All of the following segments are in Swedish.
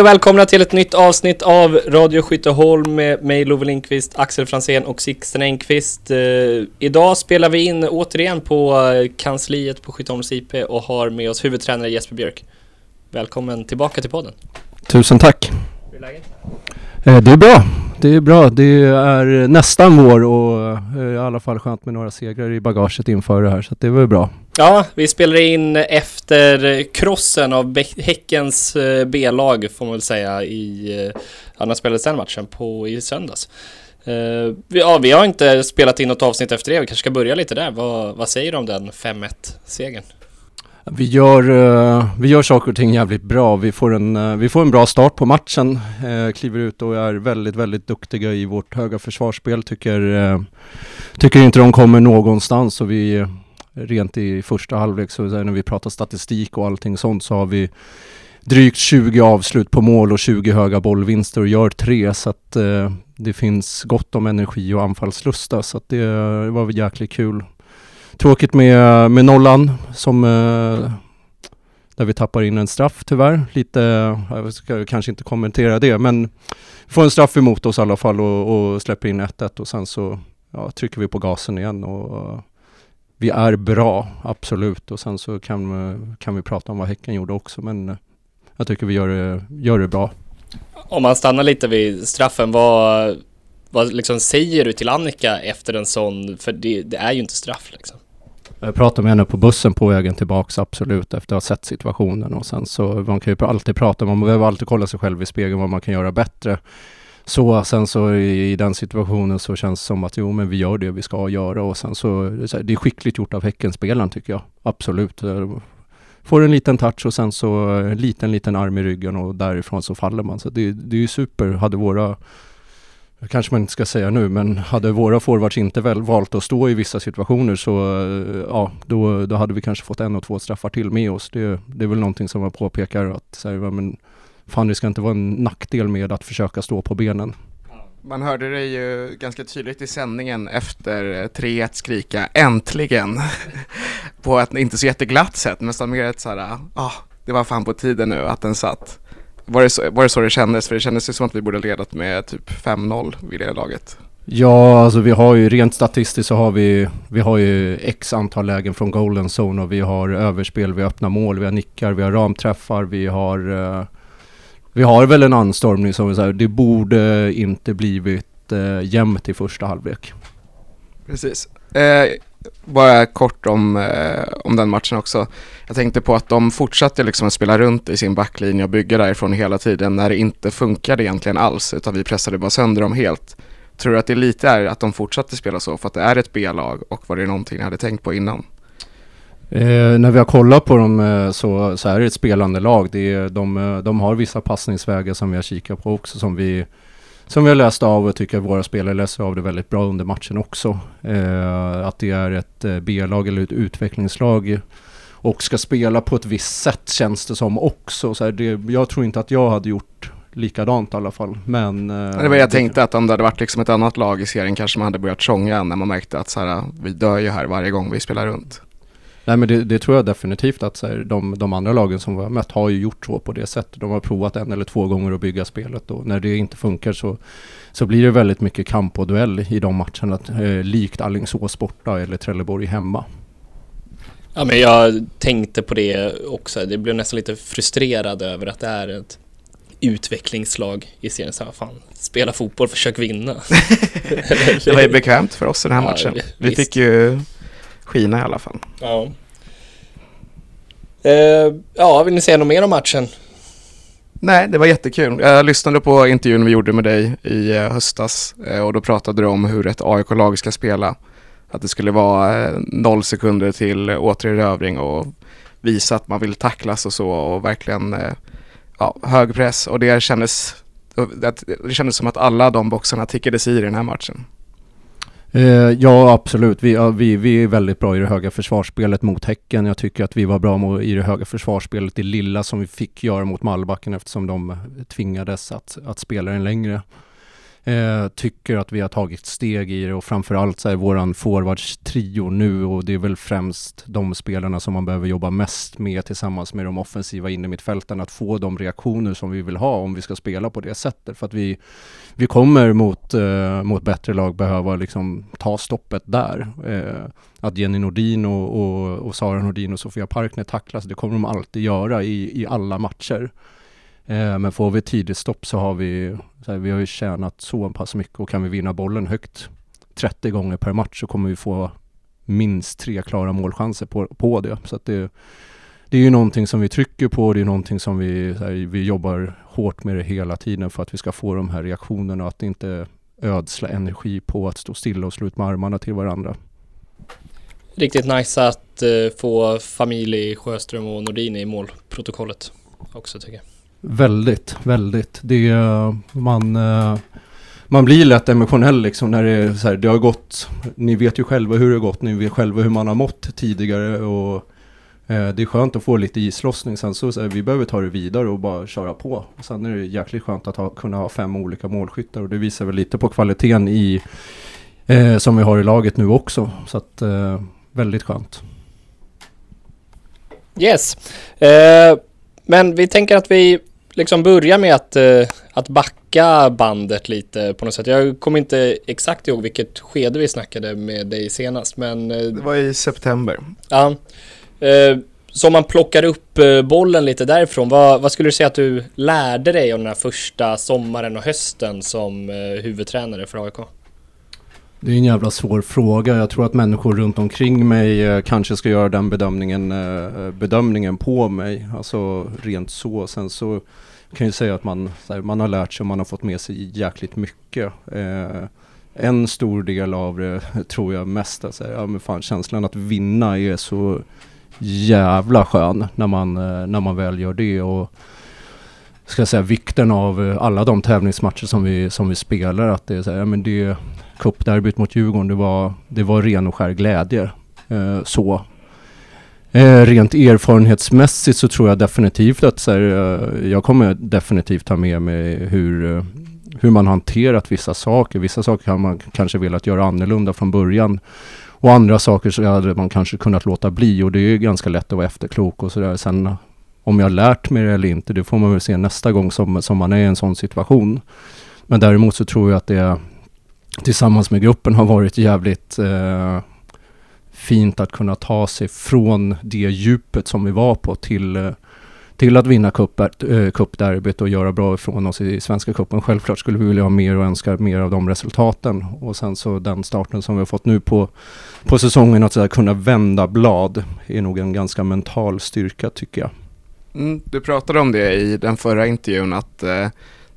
Hej och välkomna till ett nytt avsnitt av Radio Skytteholm med mig Love Lindqvist, Axel Fransén och Sixten Engqvist. Eh, idag spelar vi in återigen på eh, kansliet på Skytteholms IP och har med oss huvudtränare Jesper Björk. Välkommen tillbaka till podden. Tusen tack. Hur är läget? Eh, det är bra. Det är bra. Det är nästan vår och eh, i alla fall skönt med några segrar i bagaget inför det här så det var bra. Ja, vi spelar in efter krossen av Häckens eh, B-lag får man väl säga i, ja, när spelades den matchen på i söndags. Vi- ja, vi har inte spelat in något avsnitt efter det, vi kanske ska börja lite där. Vad, vad säger du om den 5-1 segern? Vi gör, eh, vi gör saker och ting jävligt bra. Vi får en, eh, vi får en bra start på matchen. Eh, kliver ut och är väldigt, väldigt duktiga i vårt höga försvarsspel. Tycker, tycker inte de kommer någonstans och vi rent i första halvlek så när vi pratar statistik och allting sånt så har vi drygt 20 avslut på mål och 20 höga bollvinster och gör tre så att det finns gott om energi och anfallslusta så att det, det var jäkligt kul. Tråkigt med, med nollan som eh, där vi tappar in en straff tyvärr. Lite, jag ska kanske inte kommentera det men vi får en straff emot oss i alla fall och, och släpper in 1-1 och sen så ja, trycker vi på gasen igen och vi är bra, absolut. Och sen så kan, kan vi prata om vad Häcken gjorde också men eh, jag tycker vi gör det, gör det bra. Om man stannar lite vid straffen, vad, vad liksom säger du till Annika efter en sån, för det, det är ju inte straff liksom. Eh, jag pratade med henne på bussen på vägen tillbaks, absolut, efter att ha sett situationen. Och sen så, man kan ju alltid prata, man behöver alltid kolla sig själv i spegeln vad man kan göra bättre. Så sen så i, i den situationen så känns det som att jo men vi gör det vi ska göra och sen så, det är skickligt gjort av Häckenspelaren tycker jag. Absolut. Eh, får en liten touch och sen så en liten, liten arm i ryggen och därifrån så faller man. Så det, det är ju super. Hade våra, det kanske man inte ska säga nu, men hade våra forwards inte väl valt att stå i vissa situationer så eh, ja, då, då hade vi kanske fått en och två straffar till med oss. Det, det är väl någonting som man påpekar att så här, men, fan det ska inte vara en nackdel med att försöka stå på benen. Man hörde det ju ganska tydligt i sändningen efter eh, 3-1 skrika äntligen på ett inte så jätteglatt sätt, nästan mer ett såhär, ah, det var fan på tiden nu att den satt. Var det, så, var det så det kändes? För det kändes ju som att vi borde ledat med typ 5-0 vid det laget. Ja, alltså vi har ju rent statistiskt så har vi, vi har ju x antal lägen från golden zone och vi har överspel, vi öppnar mål, vi har nickar, vi har ramträffar, vi har eh, vi har väl en anstormning som vi säger, det borde inte blivit eh, jämnt i första halvlek. Precis. Eh, bara kort om, eh, om den matchen också. Jag tänkte på att de fortsatte liksom att spela runt i sin backlinje och bygga därifrån hela tiden när det inte funkade egentligen alls utan vi pressade bara sönder dem helt. Tror du att det lite är att de fortsatte spela så för att det är ett B-lag och var det någonting ni hade tänkt på innan? Eh, när vi har kollat på dem eh, så, så är det ett spelande lag. Det är, de, eh, de har vissa passningsvägar som vi har kikat på också som vi, som vi har läst av och tycker att våra spelare läser av det väldigt bra under matchen också. Eh, att det är ett eh, B-lag eller ett utvecklingslag och ska spela på ett visst sätt känns det som också. Så här, det, jag tror inte att jag hade gjort likadant i alla fall. Men, eh, Det var jag tänkte att om det hade varit liksom ett annat lag i serien kanske man hade börjat tjonga när man märkte att så här, vi dör ju här varje gång vi spelar runt. Nej men det, det tror jag definitivt att så här, de, de andra lagen som vi har mött har ju gjort så på det sättet. De har provat en eller två gånger att bygga spelet och när det inte funkar så, så blir det väldigt mycket kamp och duell i de matcherna. Eh, likt Alingsås borta eller Trelleborg hemma. Ja men jag tänkte på det också, det blev nästan lite frustrerad över att det är ett utvecklingslag i serien. Så här, fan, spela fotboll, försök vinna. Det var ju bekvämt för oss i den här Ja, matchen. vi- Vi visst. fick ju skina i alla fall. Ja. Eh, ja, vill ni säga något mer om matchen? Nej, det var jättekul. Jag lyssnade på intervjun vi gjorde med dig i eh, höstas eh, och då pratade du om hur ett AIK-lag ska spela. Att det skulle vara eh, noll sekunder till återerövring och visa att man vill tacklas och så och verkligen ja, hög press och det kändes, det det kändes som att alla de boxarna tickades i den här matchen. Eh, ja, absolut. Vi, ja, vi, vi är väldigt bra i det höga försvarsspelet mot Häcken. Jag tycker att vi var bra i det höga försvarsspelet det lilla som vi fick göra mot Malbacken eftersom de tvingades att, att spela den längre. Eh, tycker att vi har tagit steg i det och framförallt så är våran forwardstrio nu och det är väl främst de spelarna som man behöver jobba mest med tillsammans med de offensiva innermittfältarna att få de reaktioner som vi vill ha om vi ska spela på det sättet. För att vi, vi kommer mot, eh, mot bättre lag behöva liksom ta stoppet där. Eh, att Jenny Nordin och, och, och Sara Nordin och Sofia Parkner tacklas, det kommer de alltid göra i, i alla matcher. Eh, men får vi ett tidigt stopp så har vi, så här, vi har ju tjänat så pass mycket och kan vi vinna bollen högt 30 gånger per match så kommer vi få minst tre klara målchanser på, på det. Så att det, det är ju någonting som vi trycker på, det är någonting som vi, här, vi jobbar hårt med det hela tiden för att vi ska få de här reaktionerna och att inte ödsla energi på att stå stilla och slå ut med armarna till varandra. Riktigt nice att eh, få familj Sjöström och Nordin i målprotokollet också tycker jag. Väldigt, väldigt. Det eh, man, eh, man blir lätt emotionell liksom när det är så här, det har gått, ni vet ju själva hur det har gått, ni vet själva hur man har mått tidigare och eh, det är skönt att få lite islossning. Sen så, så här, vi behöver ta det vidare och bara köra på. Sen är det jäkligt skönt att ha, kunna ha fem olika målskyttar och det visar väl lite på kvaliteten i, eh, som vi har i laget nu också. Så att, eh, väldigt skönt. Yes. Eh, men vi tänker att vi liksom börja med att, uh, att backa bandet lite på något sätt. Jag kommer inte exakt ihåg vilket skede vi snackade med dig senast, men... Uh, det var i september. Ja. Uh, så om man plockar upp bollen lite därifrån, vad, vad, skulle du säga att du lärde dig av den här första sommaren och hösten som huvudtränare för AIK? Det är en jävla svår fråga. Jag tror att människor runt omkring mig eh, kanske ska göra den bedömningen, eh, eh, bedömningen på mig. Alltså rent så. Sen så kan jag säga att man, man har lärt sig och man har fått med sig jäkligt mycket. En stor del av det tror jag mest, alltså, ja, men fan, känslan att vinna är så jävla skön när man, när man väl gör det. Och, ska jag säga vikten av alla de tävlingsmatcher som vi, som vi spelar. Att det är så här, ja, men det, cupderbyt mot Djurgården, det var, det var ren och skär glädje. Eh, så. Eh, rent erfarenhetsmässigt så tror jag definitivt att så här, eh, jag kommer definitivt ta med mig hur, eh, hur man hanterat vissa saker. Vissa saker har man kanske velat göra annorlunda från början. Och andra saker så hade man kanske kunnat låta bli och det är ganska lätt att vara efterklok och sådär. Sen eh, om jag har lärt mig det eller inte, det får man väl se nästa gång som, som man är i en sån situation. Men däremot så tror jag att det tillsammans med gruppen har varit jävligt eh, fint att kunna ta sig från det djupet som vi var på till, eh, till att vinna eh, cupderbyt äh, och göra bra ifrån oss i Svenska cupen. Självklart skulle vi vilja ha mer och önska mer av de resultaten. Och sen så den starten som vi har fått nu på, på säsongen, att så kunna vända blad, är nog en ganska mental styrka tycker jag. Mm, du pratade om det i den förra intervjun, att eh,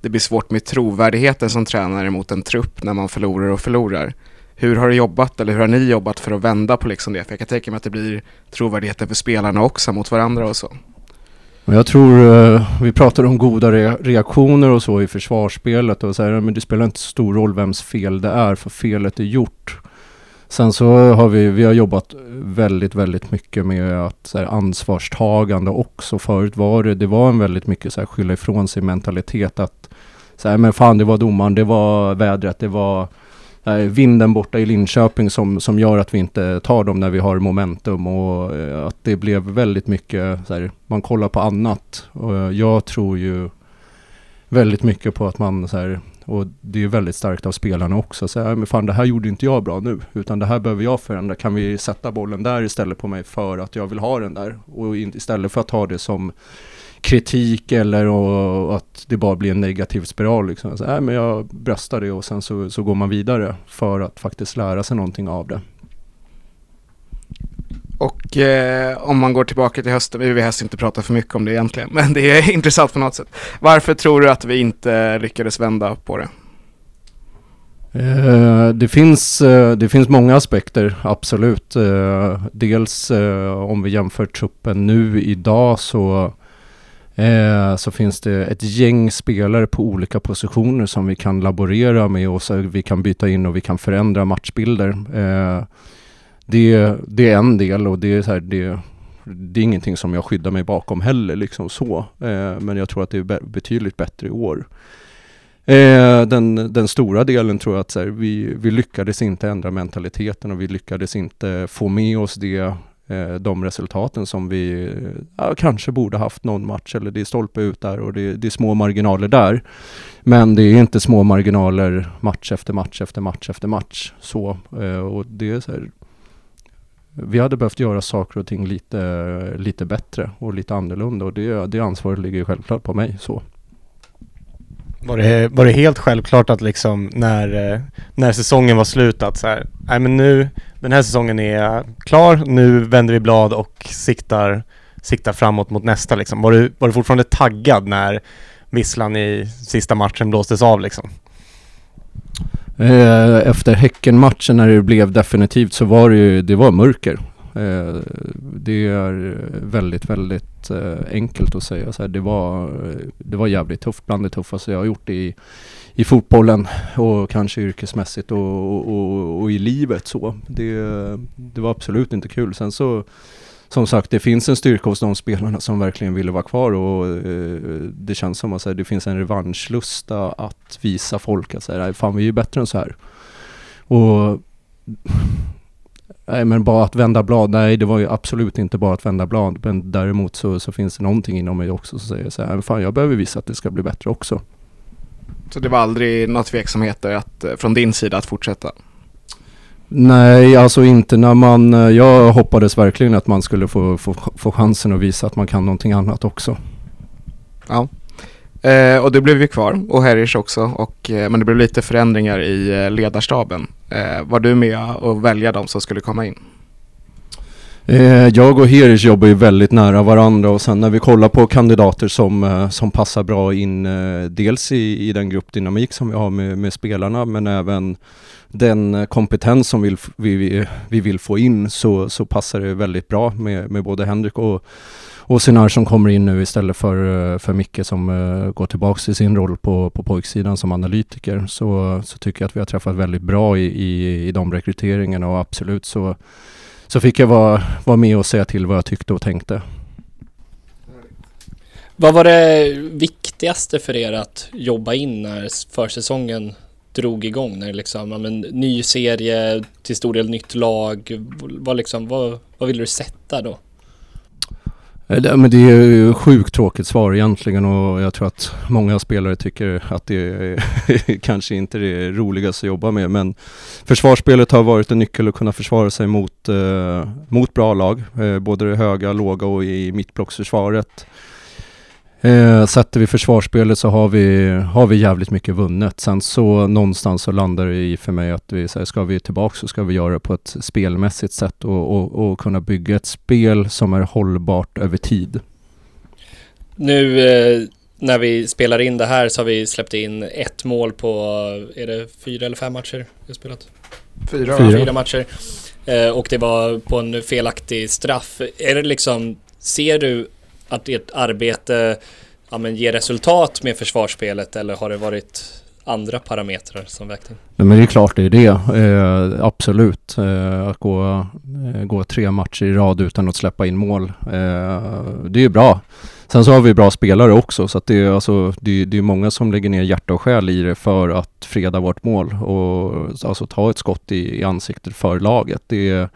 det blir svårt med trovärdigheten som tränare mot en trupp när man förlorar och förlorar. Hur har du jobbat eller hur har ni jobbat för att vända på liksom det? För jag kan tänka mig att det blir trovärdigheten för spelarna också mot varandra och så. Jag tror, eh, vi pratar om goda reaktioner och så i försvarsspelet och säger men det spelar inte så stor roll vems fel det är för felet är gjort. Sen så har vi, vi har jobbat väldigt, väldigt mycket med att så här, ansvarstagande också. Förut var det, det var en väldigt mycket så här, skylla ifrån sig mentalitet att så här, men fan det var domaren, det var vädret, det var här, vinden borta i Linköping som, som gör att vi inte tar dem när vi har momentum och eh, att det blev väldigt mycket så här, man kollar på annat. Och eh, jag tror ju väldigt mycket på att man så här, och det är väldigt starkt av spelarna också. Så här, men fan det här gjorde inte jag bra nu, utan det här behöver jag förändra. Kan vi sätta bollen där istället på mig för att jag vill ha den där? Och istället för att ta det som kritik eller och, att det bara blir en negativ spiral. Liksom. Så, äh, men jag bröstar det och sen så, så går man vidare för att faktiskt lära sig någonting av det. Och eh, om man går tillbaka till hösten, vi vill helst inte prata för mycket om det egentligen, men det är intressant på något sätt. Varför tror du att vi inte lyckades vända på det? Eh, det, finns, eh, det finns många aspekter, absolut. Eh, dels eh, om vi jämför truppen nu idag så, eh, så finns det ett gäng spelare på olika positioner som vi kan laborera med och så vi kan byta in och vi kan förändra matchbilder eh, det, det är en del och det är, så här, det, det är ingenting som jag skyddar mig bakom heller liksom så. Eh, men jag tror att det är betydligt bättre i år. Eh, den, den stora delen tror jag att så här, vi, vi lyckades inte ändra mentaliteten och vi lyckades inte få med oss det Eh, de resultaten som vi eh, ja, kanske borde haft någon match eller det är stolpe ut där och det, det, är små marginaler där. Men det är inte små marginaler match efter match efter match efter match. Så, eh, och det är så här, vi hade behövt göra saker och ting lite, lite bättre och lite annorlunda och det, det ansvaret ligger självklart på mig. så. Var det, var det helt självklart att liksom när, när säsongen var slut att så här, nej men nu, den här säsongen är klar, nu vänder vi blad och siktar, siktar framåt mot nästa liksom. Var du, var du fortfarande taggad när visslan i sista matchen blåstes av liksom? Eh, efter Häcken-matchen när det blev definitivt så var det ju, det var mörker. Eh, det är väldigt, väldigt eh, enkelt att säga så här. Det var, det var jävligt tufft, bland det tuffaste jag har gjort i, i fotbollen och kanske yrkesmässigt och, och, och i livet så. Det, det var absolut inte kul. Sen så som sagt, det finns en styrka hos de spelarna som verkligen ville vara kvar och eh, det känns som att det finns en revanschlusta att visa folk att säga, fan vi är ju bättre än så här. Och Nej men bara att vända blad, nej det var ju absolut inte bara att vända blad. Men däremot så, så finns det någonting inom mig också som säger så här, fan jag behöver visa att det ska bli bättre också. Så det var aldrig några tveksamheter att, från din sida att fortsätta? Nej, alltså inte när man... Eh, jag hoppades verkligen att man skulle få, få, få chansen att visa att man kan någonting annat också. Ja, eh, och du blev ju kvar och Herish också. Och, eh, men det blev lite förändringar i eh, ledarstaben. Eh, var du med och välja de som skulle komma in? Eh, jag och Herish jobbar ju väldigt nära varandra och sen när vi kollar på kandidater som, eh, som passar bra in eh, dels i, i den gruppdynamik som vi har med, med spelarna men även den kompetens som vi, vi, vi vill få in så, så passar det väldigt bra med, med både Henrik och, och Sinar som kommer in nu istället för, för Micke som går tillbaks till sin roll på, på pojksidan som analytiker. Så, så tycker jag att vi har träffat väldigt bra i, i, i de rekryteringarna och absolut så, så fick jag vara, vara med och säga till vad jag tyckte och tänkte. Vad var det viktigaste för er att jobba in när försäsongen drog igång när det liksom, ja, men, ny serie, till stor del nytt lag. Vad, liksom, vad, vad ville du sätta då? Eh, det, men det är ju sjukt tråkigt svar egentligen och jag tror att många spelare tycker att det är kanske inte är det roligaste att jobba med men försvarsspelet har varit en nyckel att kunna försvara sig mot, eh, mot bra lag, eh, både det höga, låga och i mittblocksförsvaret. Eh, sätter vi försvarsspelet så har vi, har vi jävligt mycket vunnet. Sen så någonstans så landar det i för mig att vi säger, ska vi tillbaka så ska vi göra det på ett spelmässigt sätt och, och, och kunna bygga ett spel som är hållbart över tid. Nu eh, när vi spelar in det här så har vi släppt in ett mål på, är det fyra eller fem matcher vi har spelat? Fyra, fyra. fyra matcher. Eh, och det var på en felaktig straff. Är det liksom, ser du att ert arbete ja, men ger resultat med försvarsspelet eller har det varit andra parametrar som vägt in? Nej, men det är klart det är det. Eh, absolut. Eh, att gå, eh, gå tre matcher i rad utan att släppa in mål. Eh, det är ju bra. Sen så har vi bra spelare också så att det är, alltså, det, det är många som lägger ner hjärta och själ i det för att freda vårt mål och alltså ta ett skott i, i ansiktet för laget. Det är,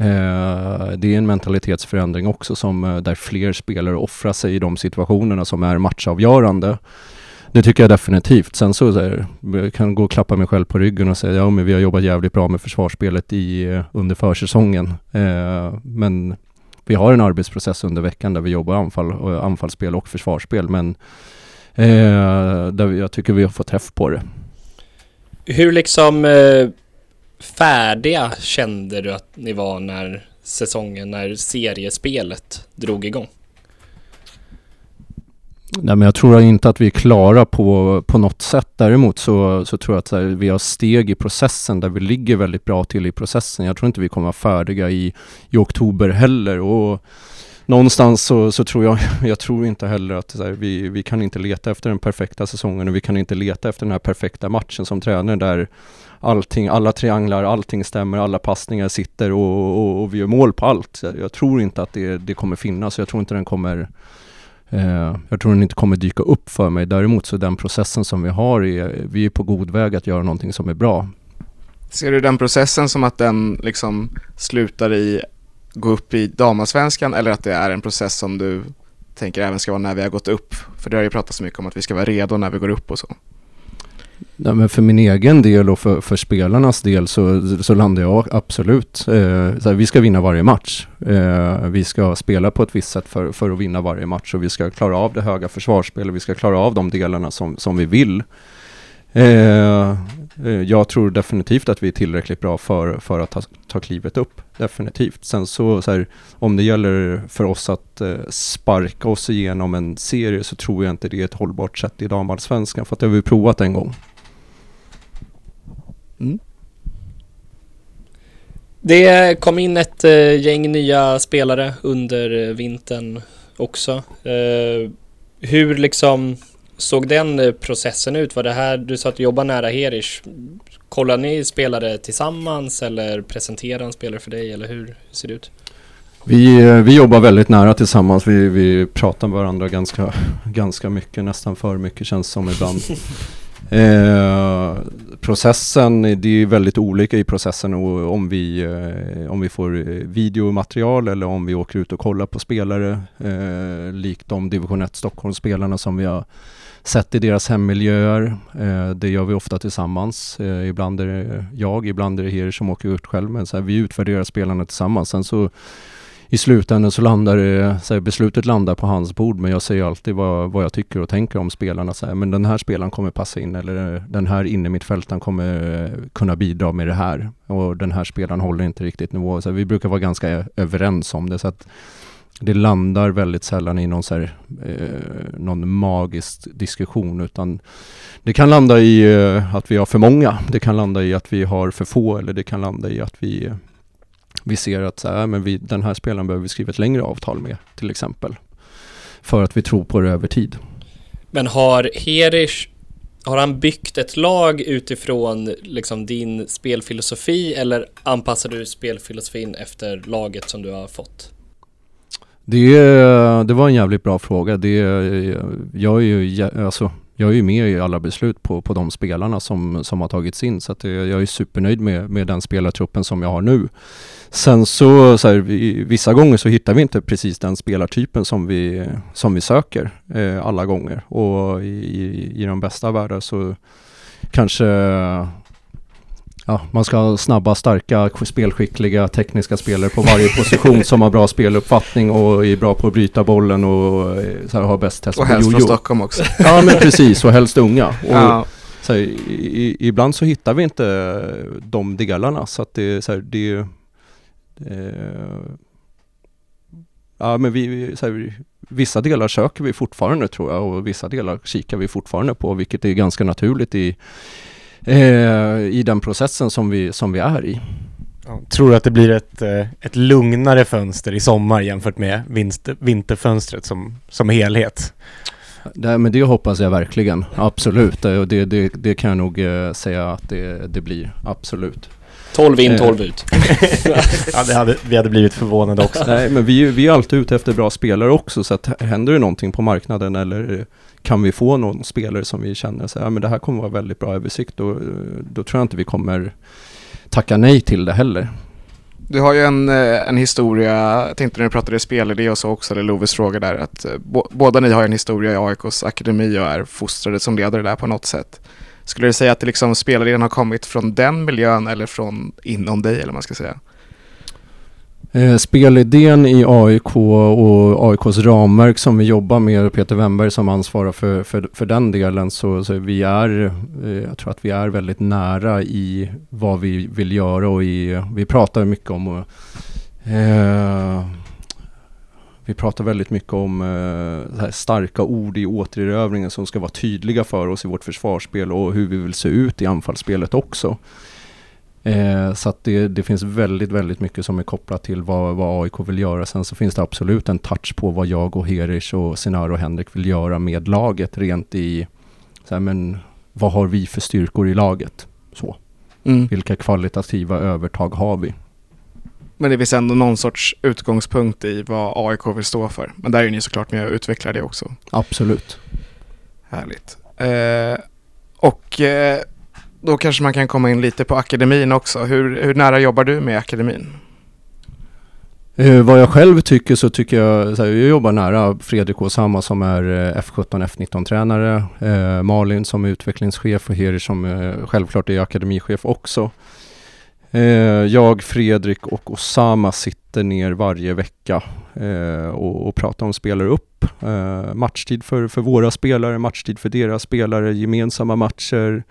Eh, det är en mentalitetsförändring också som eh, där fler spelare offrar sig i de situationerna som är matchavgörande. Det tycker jag definitivt. Sen så, så här, jag kan gå och klappa mig själv på ryggen och säga ja men vi har jobbat jävligt bra med försvarsspelet i, eh, under försäsongen. men vi har en arbetsprocess under veckan där vi jobbar anfall, anfallsspel och försvarsspel men där jag tycker vi har fått träff på det. Hur liksom färdiga kände du att ni var när säsongen, när seriespelet drog igång? Nej men jag tror inte att vi är klara på, på något sätt. Däremot så, så tror jag att här, vi har steg i processen där vi ligger väldigt bra till i processen. Jag tror inte vi kommer vara färdiga i, i oktober heller. Och någonstans så, så tror jag, jag tror inte heller att här, vi, vi kan inte leta efter den perfekta säsongen och vi kan inte leta efter den här perfekta matchen som tränare där allting, alla trianglar, allting stämmer, alla passningar sitter och, och, och vi gör mål på allt. Jag, tror inte att det, det kommer finnas, jag tror inte den kommer Eh, jag tror den inte kommer dyka upp för mig. Däremot så den processen som vi har, är, vi är på god väg att göra någonting som är bra. Ser du den processen som att den liksom slutar i gå upp i damasvenskan eller att det är en process som du tänker även ska vara när vi har gått upp? För det har ju pratats så mycket om att vi ska vara redo när vi går upp och så. Ja, men för min egen del och för, för spelarnas del så, så landar jag absolut. Eh, här, vi ska vinna varje match. Eh, vi ska spela på ett visst sätt för, för att vinna varje match och vi ska klara av det höga försvarsspelet. Vi ska klara av de delarna som, som vi vill. Eh, eh, jag tror definitivt att vi är tillräckligt bra för, för att ta, ta klivet upp. Definitivt. Sen så, så här, om det gäller för oss att eh, sparka oss igenom en serie så tror jag inte det är ett hållbart sätt i damallsvenskan för att det har vi provat en gång. Det kom in ett eh, gäng nya spelare under vintern också. Eh, hur liksom såg den eh, processen ut? Var det här, du sa att du jobbar nära Herish. Kollar ni spelare tillsammans eller presenterar en spelare för dig eller hur, hur ser det ut? Vi, vi jobbar väldigt nära tillsammans. Vi, vi pratar med varandra ganska, ganska mycket, nästan för mycket känns som ibland. Eh, processen, det är väldigt olika i processen och om vi, eh, om vi får eh, videomaterial eller om vi åker ut och kollar på spelare, eh, likt de division 1 Stockholmsspelarna som vi har sett i deras hemmiljöer. Eh, det gör vi ofta tillsammans. Eh, ibland är det jag, ibland är det Heri som åker ut själv, men så här, vi utvärderar spelarna tillsammans. Sen så i slutändan så landar det, så här, beslutet landar på hans bord men jag säger alltid vad, vad jag tycker och tänker om spelarna. Så här, men den här spelaren kommer passa in eller eh, den här innermittfältaren kommer eh, kunna bidra med det här och den här spelaren håller inte riktigt nivå. Så här, vi brukar vara ganska eh, överens om det så att det landar väldigt sällan i någon, så här, eh, någon magisk diskussion utan det kan landa i eh, att vi har för många, det kan landa i att vi har för få eller det kan landa i att vi vi ser att så här, men vi, den här spelaren behöver vi skriva ett längre avtal med till exempel. För att vi tror på det över tid. Men har Herish har han byggt ett lag utifrån liksom din spelfilosofi eller anpassar du spelfilosofin efter laget som du har fått? Det, det var en jävligt bra fråga. Det, jag är ju, alltså, jag är ju med i alla beslut på, på de spelarna som, som har tagits in så att eh, jag är supernöjd med, med den spelartruppen som jag har nu. Sen så, så här, vissa gånger så hittar vi inte precis den spelartypen som vi, som vi söker eh, alla gånger och i, i de bästa världar så kanske ja, man ska ha snabba, starka, spelskickliga, tekniska spelare på varje position som har bra speluppfattning och är bra på att bryta bollen och eh, så här, har bäst test Och helst från Stockholm också. Ja men precis, och helst unga. Och, ja. så här, i, ibland så hittar vi inte de delarna så att det, så här, det eh, Ja men vi, så här, vissa delar söker vi fortfarande tror jag och vissa delar kikar vi fortfarande på vilket är ganska naturligt i eh, i den processen som vi, som vi är i. Ja, tror du att det blir ett, eh, ett lugnare fönster i sommar jämfört med vinter, vinterfönstret som, som helhet? Det, men det hoppas jag verkligen, absolut. Det, det, det kan jag nog eh, säga att det, det blir, absolut. 12 in, 12 ut. ja, det hade, vi hade blivit förvånade också. Nej, men vi, vi är alltid ute efter bra spelare också, så att händer det någonting på marknaden eller kan vi få någon spelare som vi känner så här, men det här kommer vara väldigt bra översikt, då, då tror jag inte vi kommer tacka nej till det heller. Du har ju en, eh, en historia, jag tänkte när du pratade spelidé och så också, eller Loves fråga där, att eh, bo, båda ni har en historia i AIKs akademi och är fostrade som ledare där på något sätt. Skulle du säga att det liksom spelidén har kommit från den miljön eller från inom dig eller vad man ska säga? Eh, spelidén i AIK och AIKs ramverk som vi jobbar med, Peter Wemberg som ansvarar för, för, för den delen, så, så vi är, eh, jag tror att vi är väldigt nära i vad vi vill göra och i, vi pratar mycket om eh, vi pratar väldigt mycket om eh, starka ord i återerövringen som ska vara tydliga för oss i vårt försvarsspel och hur vi vill se ut i anfallsspelet också. Eh, så att det, det, finns väldigt, väldigt mycket som är kopplat till vad, vad AIK vill göra. Sen så finns det absolut en touch på vad jag och Herish och Sinaro och Henrik vill göra med laget rent i, så här, men vad har vi för styrkor i laget? Så. Mm. Vilka kvalitativa övertag har vi? Men det finns ändå någon sorts utgångspunkt i vad AIK vill stå för. Men där är ni såklart med och utvecklar det också. Absolut. Härligt. Eh, och eh, då kanske man kan komma in lite på akademin också. Hur, hur nära jobbar du med akademin? Eh, vad jag själv tycker så tycker jag, så här, jag jobbar nära Fredrik Åshammar som är eh, F17, F19-tränare, eh, Malin som är utvecklingschef och Heri som eh, självklart är akademichef också. Eh, jag, Fredrik och Osama sitter ner varje vecka eh, och, och pratar om spelare upp. Eh, matchtid för, för våra spelare, matchtid för deras spelare, gemensamma matcher,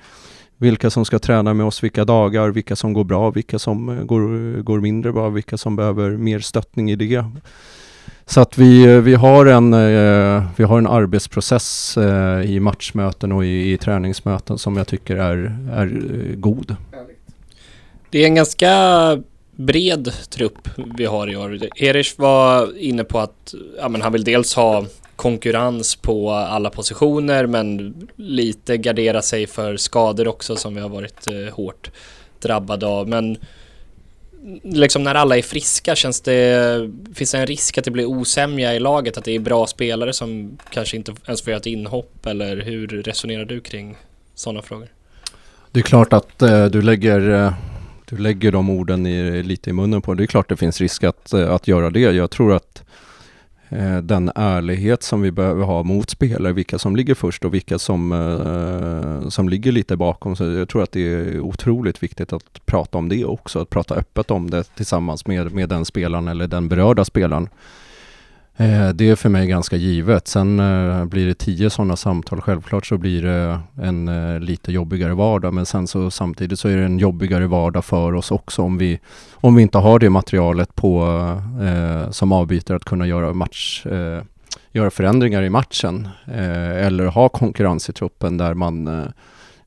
vilka som ska träna med oss vilka dagar, vilka som går bra, vilka som eh, går, går mindre bra, vilka som behöver mer stöttning i det. Så att vi, eh, vi, har, en, eh, vi har en arbetsprocess eh, i matchmöten och i, i träningsmöten som jag tycker är, är eh, god. Det är en ganska bred trupp vi har i år. Erich var inne på att ja, men han vill dels ha konkurrens på alla positioner men lite gardera sig för skador också som vi har varit eh, hårt drabbade av. Men liksom när alla är friska känns det, finns det en risk att det blir osämja i laget? Att det är bra spelare som kanske inte ens får göra ett inhopp eller hur resonerar du kring sådana frågor? Det är klart att eh, du lägger eh, du lägger de orden i, lite i munnen på. Det är klart det finns risk att, eh, att göra det. Jag tror att eh, Eh, den ärlighet som vi behöver ha mot spelare, vilka som ligger först och vilka som, eh, som ligger lite bakom. Så jag tror att det är otroligt viktigt att prata om det också, att prata öppet om det tillsammans med, med den spelaren eller den berörda spelaren. Eh, det är för mig ganska givet. Sen eh, blir det tio sådana samtal. Självklart så blir det en eh, lite jobbigare vardag. Men sen så samtidigt så är det en jobbigare vardag för oss också om vi, om vi inte har det materialet på, eh, som avbytare att kunna göra match eh, göra förändringar i matchen eh, eller ha konkurrens i truppen där man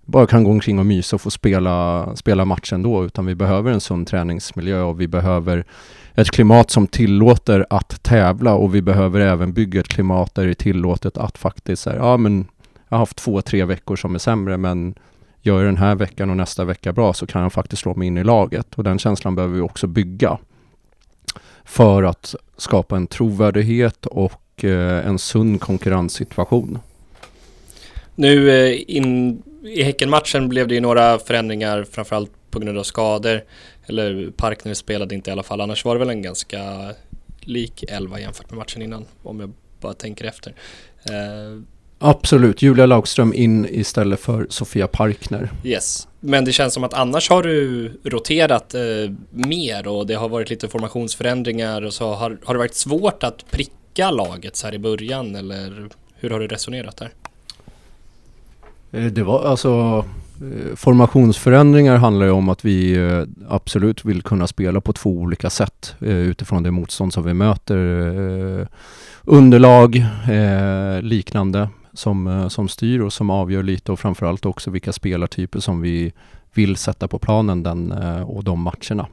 bara kan gå omkring och mysa och få spela, spela matchen då utan vi behöver en sund träningsmiljö och vi behöver ett klimat som tillåter att tävla och vi behöver även bygga ett klimat där det är tillåtet att faktiskt säga, ja men jag har haft två, tre veckor som är sämre men gör jag den här veckan och nästa vecka bra så kan jag faktiskt slå mig in i laget och den känslan behöver vi också bygga för att skapa en trovärdighet och eh, en sund konkurrenssituation. Nu eh, in, i Häckenmatchen blev det ju några förändringar framförallt på grund av skador. Eller Parkner spelade inte i alla fall. Annars var det väl en ganska lik elva jämfört med matchen innan. Om jag bara tänker efter. Eh, Absolut, Julia Laugström in istället för Sofia Parkner. Yes, men det känns som att annars har du roterat eh, mer och det har varit lite formationsförändringar och så har, har det varit svårt att pricka laget så här i början eller hur har du resonerat där? Eh, det var alltså Eh, formationsförändringar handlar ju om att vi eh, absolut vill kunna spela på två olika sätt eh, utifrån det motstånd som vi möter. Underlag, liknande som, som styr och som avgör lite och framförallt också vilka spelartyper som vi vill sätta på planen den, och de matcherna.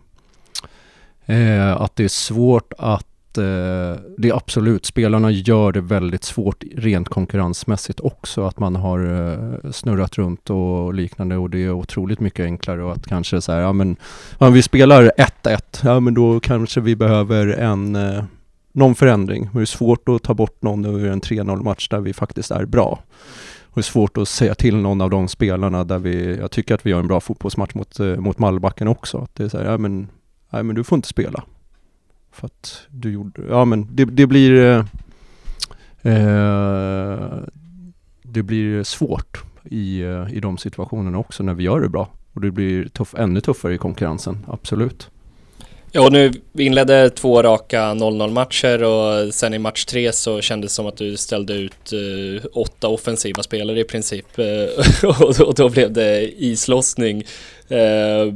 Att det är svårt att eh, det är absolut, spelarna gör det väldigt svårt rent konkurrensmässigt också. Att man har eh, snurrat runt och liknande och det är otroligt mycket enklare och att kanske så här, ja men om vi spelar 1-1, ja men då kanske vi behöver en eh, någon förändring. Det är svårt att ta bort någon ur en 3-0 match där vi faktiskt är bra. Och det är svårt att säga till någon av de spelarna där vi, jag tycker att vi gör en bra fotbollsmatch mot, eh, mot Malbacken också. Att det är så här, ja men, nej men du får inte spela. För att du gjorde, ja men det, det blir eh, eh Det blir svårt i, eh, i de situationerna också när vi gör det bra. Och det blir tuff, ännu tuffare i konkurrensen, absolut. Ja, och nu vi inledde två raka 0-0 matcher och sen i match tre så kändes det som att du ställde ut eh, åtta offensiva spelare i princip. Och, eh, och, då blev det islossning. Eh,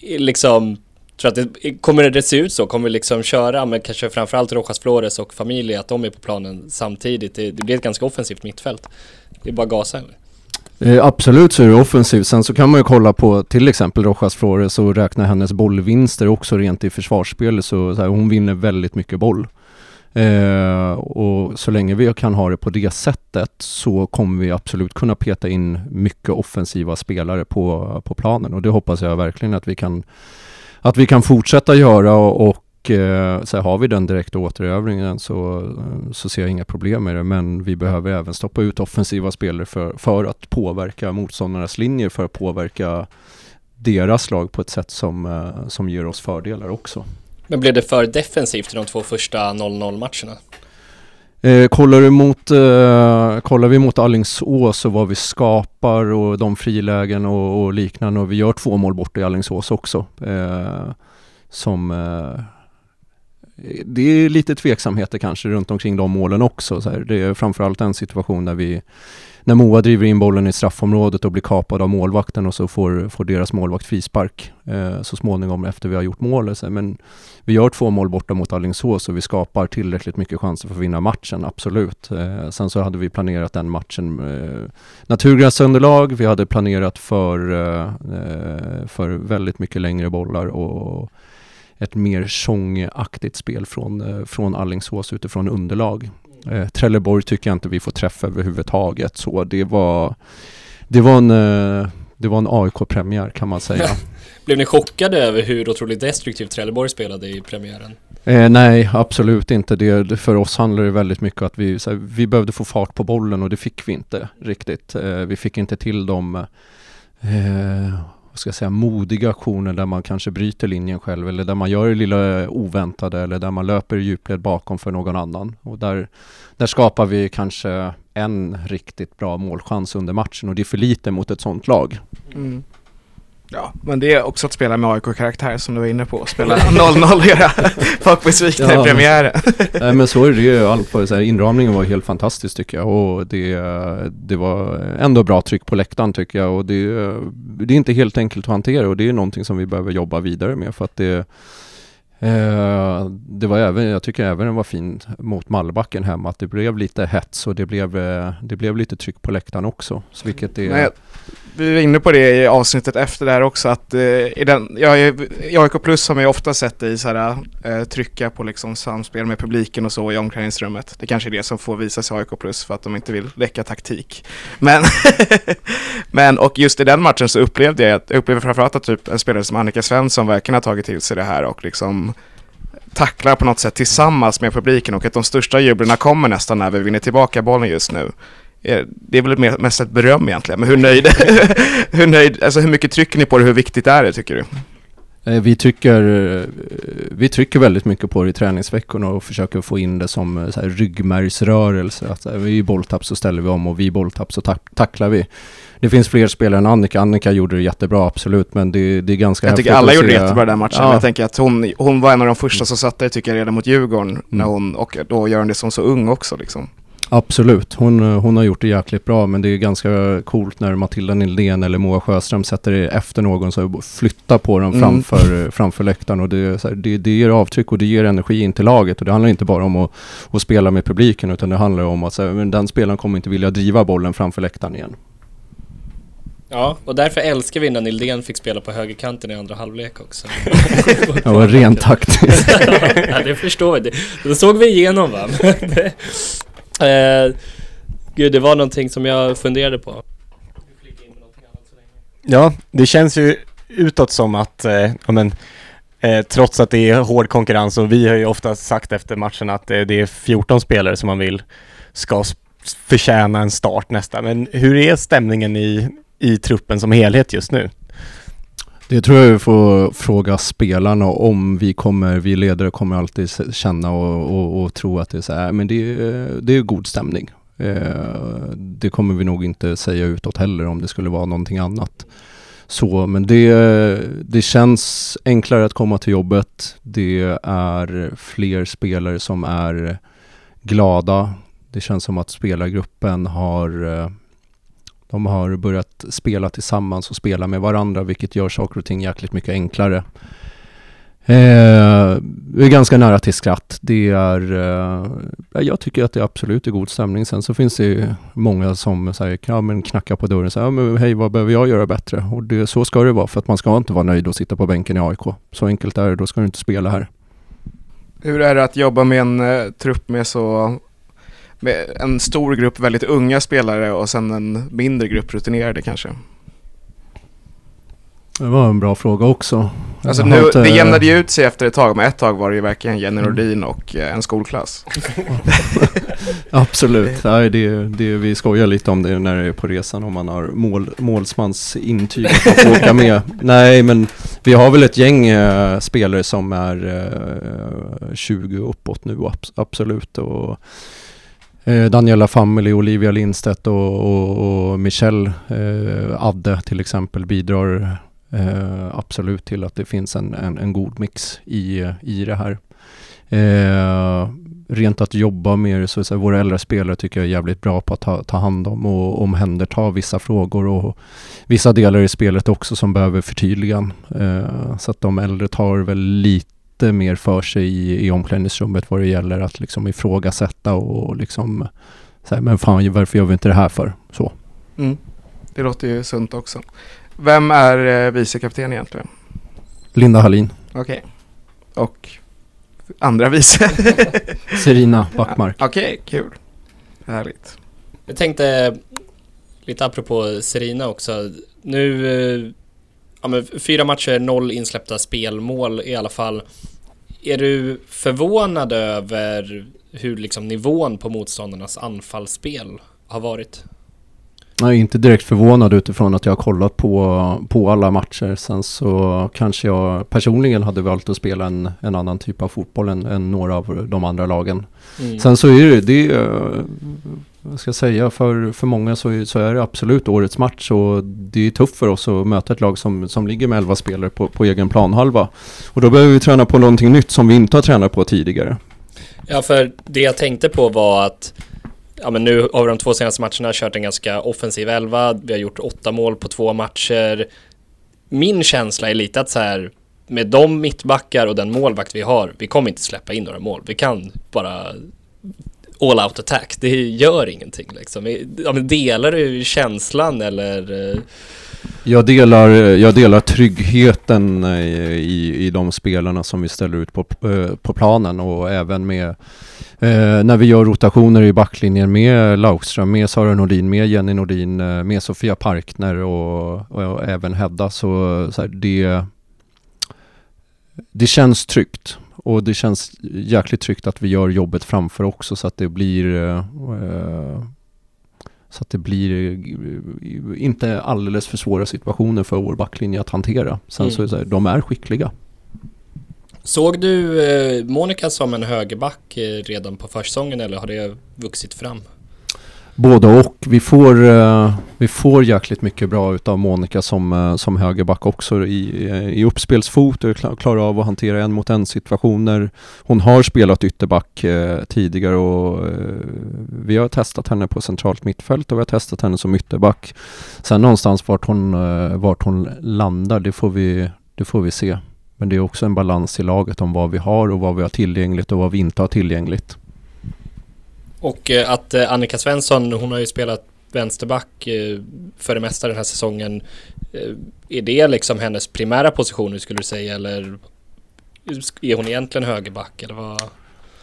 liksom tror att det, kommer det se ut så? Kommer vi liksom köra med kanske framförallt Rojas Flores och familj, att de är på planen samtidigt? Det, det blir ett ganska offensivt mittfält. Det är bara gasa eller? Eh, absolut så är det offensivt. Sen så kan man ju kolla på till exempel Rojas Flores och räkna hennes bollvinster också rent i försvarsspelet. Så, så här, hon vinner väldigt mycket boll. Eh, och så länge vi kan ha det på det sättet så kommer vi absolut kunna peta in mycket offensiva spelare på, på planen och det hoppas jag verkligen att vi kan att vi kan fortsätta göra och, och eh, så har vi den direkta återövningen så, så ser jag inga problem med det. Men vi behöver även stoppa ut offensiva spelare för, för att påverka motståndarnas linjer, för att påverka deras lag på ett sätt som, eh, som ger oss fördelar också. Men blev det för defensivt i de två första 0-0 matcherna? Eh, kollar, du mot, eh, kollar vi mot Allingsås och vad vi skapar och de frilägen och, och liknande och vi gör två mål bort i Allingsås också. Eh, som eh, det är lite tveksamheter kanske runt omkring de målen också. Så här. Det är framförallt en situation där vi när Moa driver in bollen i straffområdet och blir kapad av målvakten och så får, får deras målvakt frispark eh, så småningom efter vi har gjort mål. Men vi gör två mål borta mot Alingsås och vi skapar tillräckligt mycket chanser för att vinna matchen, absolut. Eh, sen så hade vi planerat den matchen eh, naturgräsunderlag, vi hade planerat för, eh, eh, för väldigt mycket längre bollar och ett mer sångaktigt spel från, eh, från Allingsås utifrån underlag. Eh, Trelleborg tycker jag inte vi får träffa överhuvudtaget så det var Det var en eh, Det var en AIK-premiär kan man säga. Blev ni chockade över hur otroligt destruktivt Trelleborg spelade i premiären? Eh, nej, absolut inte. Det, för oss handlar det väldigt mycket om att vi, här, vi behövde få fart på bollen och det fick vi inte riktigt. Eh, vi fick inte till dem eh, vad ska jag säga, modiga aktioner där man kanske bryter linjen själv eller där man gör det lilla oväntade eller där man löper i djupled bakom för någon annan. Och där, där skapar vi kanske en riktigt bra målchans under matchen och det är för lite mot ett sånt lag. Mm. Ja, men det är också att spela med AIK-karaktär som du var inne på. Spela 0-0 och göra folk besvikna ja, i premiären. Nej men så är det ju. Allt så här, inramningen var helt fantastisk tycker jag och det, det var ändå bra tryck på läktaren tycker jag och det, det är inte helt enkelt att hantera och det är någonting som vi behöver jobba vidare med för att det Eh, det var även, jag tycker även det var fint mot Mallbacken hemma att det blev lite hets och det blev, eh, det blev lite tryck på läktaren också. Så vilket är... Nej, vi var inne på det i avsnittet efter det här också att eh, i, den, ja, i AIK Plus har man ju ofta sett dig så här, eh, trycka på liksom samspel med publiken och så i omklädningsrummet. Det kanske är det som får visa sig i AIK Plus för att de inte vill läcka taktik. Men, men och just i den matchen så upplevde jag, jag upplevde framförallt att typ en spelare som Annika Svensson verkligen har tagit till sig det här och liksom tacklar på något sätt tillsammans med publiken och att de största jublarna kommer nästan när vi vinner tillbaka bollen just nu. Eh, det är väl mest ett beröm egentligen, men hur nöjd, hur nöjd, alltså hur mycket trycker ni på det, hur viktigt är det tycker du? Eh, vi tycker, eh, vi trycker väldigt mycket på det i träningsveckorna och försöker få in det som så här ryggmärgsrörelse. Att vid bolltapp så ställer vi om och vid bolltapp så tacklar vi. Det finns fler spelare än Annika. Annika gjorde det jättebra, absolut, men det, det är ganska Jag tycker alla gjorde det jättebra den matchen. Ja. Jag tänker att hon, hon var en av de första som satte det, tycker jag, redan mot Djurgården. Mm. När hon, och då gör hon det som så ung också liksom. Absolut, hon, hon har gjort det jäkligt bra men det är ganska coolt när Matilda Nildén eller Moa Sjöström sätter det efter någon så flyttar på dem mm. framför, framför läktaren och det, här, det, det ger avtryck och det ger energi in till laget och det handlar inte bara om att, att spela med publiken utan det handlar om att här, den spelaren kommer inte vilja driva bollen framför läktaren igen. Ja, och därför älskar vi när Nildén fick spela på högerkanten i andra halvlek också. det var rent taktiskt. ja, det förstår vi. Det såg vi igenom va. Eh, gud, det var någonting som jag funderade på. Ja, det känns ju utåt som att, eh, ja men, eh, trots att det är hård konkurrens och vi har ju ofta sagt efter matchen att eh, det är 14 spelare som man vill ska förtjäna en start nästa. Men hur är stämningen i, i truppen som helhet just nu? Det tror jag vi får fråga spelarna om. Vi kommer, vi ledare kommer alltid känna och, och, och tro att det är så här, men det, det är god stämning. Eh, det kommer vi nog inte säga utåt heller om det skulle vara någonting annat. Så, men det, det känns enklare att komma till jobbet. Det är fler spelare som är glada. Det känns som att spelargruppen har eh, de har börjat spela tillsammans och spela med varandra vilket gör saker och ting jäkligt mycket enklare. Eh, vi är ganska nära till skratt. Det är, eh, jag tycker att det är absolut är god stämning. Sen så finns det ju många som säger, ja men knackar på dörren och säger, ja, men hej vad behöver jag göra bättre? Och det, så ska det vara för att man ska inte vara nöjd och sitta på bänken i AIK. Så enkelt är det, då ska du inte spela här. Hur är det att jobba med en eh, trupp med så en stor grupp väldigt unga spelare och sen en mindre grupp rutinerade kanske? Det var en bra fråga också. Alltså nu, inte- det jämnade ju ut sig efter ett tag, men ett tag var det ju verkligen Jenny Nordin och eh, en skolklass. Absolut, Nej, det, det, vi skojar lite om det när det är på resan om man har mål, målsmans intyg att åka med. Nej men vi har väl ett gäng eh, spelare som är eh, 20 uppåt nu abs- absolut. Och, Eh, Daniela Family, Olivia Lindstedt och, och, och Michelle eh, Adde till exempel bidrar eh, absolut till att det finns en, en, en god mix i, i det här. Eh, rent att jobba med det, så, att säga, våra äldre spelare tycker jag är jävligt bra på att ta, ta hand om och omhänderta vissa frågor och vissa delar i spelet också som behöver förtydligan. Eh, så att de äldre tar väl lite mer för sig i, i omklädningsrummet vad det gäller att liksom ifrågasätta och liksom säga men fan varför gör vi inte det här för? Så. Mm. Det låter ju sunt också. Vem är eh, vicekapten egentligen? Linda Hallin, Okej. Och andra vice? Serina Backmark. Okej, kul. Härligt. Jag tänkte lite apropå Serina också. Nu, eh, ja men fyra matcher, noll insläppta spelmål i alla fall. Är du förvånad över hur liksom nivån på motståndarnas anfallsspel har varit? Jag är inte direkt förvånad utifrån att jag har kollat på, på alla matcher. Sen så kanske jag personligen hade valt att spela en, en annan typ av fotboll än, än några av de andra lagen. Mm. Sen så är det, det är, vad ska jag säga, för, för många så är, så är det absolut årets match och det är tufft för oss att möta ett lag som, som ligger med 11 spelare på, på egen planhalva. Och då behöver vi träna på någonting nytt som vi inte har tränat på tidigare. Ja, för det jag tänkte på var att ja, men nu har vi de två senaste matcherna kört en ganska offensiv elva. Vi har gjort åtta mål på två matcher. Min känsla är lite att så här med de mittbackar och den målvakt vi har, vi kommer inte släppa in några mål. Vi kan bara all out attack. Det gör ingenting liksom. Ja, men delar du känslan eller? Eh? Jag delar, jag delar tryggheten eh, i, i de spelarna som vi ställer ut på, eh, på planen och även med eh, när vi gör rotationer i backlinjen med Laukström, med Sara Nordin, med Jenny Nordin, med Sofia Parkner och, och, även Hedda så, så här, det, det känns tryggt. Och det känns jäkligt tryggt att vi gör jobbet framför också så att det blir eh, eh så att det blir eh, inte alldeles för svåra situationer för vår backlinje att hantera. Sen Mm. så är det så här, de är skickliga. Såg du eh, Monica som en högerback redan på försäsongen eller har det vuxit fram? Både och. Vi får, eh, vi får jäkligt mycket bra utav Monica som, eh, som högerback också i, eh, i uppspelsfot och klarar av att hantera en mot en situationer. Hon har spelat ytterback tidigare och vi har testat henne på centralt mittfält och vi har testat henne som ytterback. Sen någonstans vart hon, vart hon landar, det får, vi, det får vi se. Men det är också en balans i laget om vad vi har och vad vi har tillgängligt och vad vi inte har tillgängligt. Och eh, att eh, Annika Svensson, hon har ju spelat vänsterback eh, för det mesta den här säsongen. Är det liksom hennes primära position skulle du säga eller är hon egentligen högerback eller vad?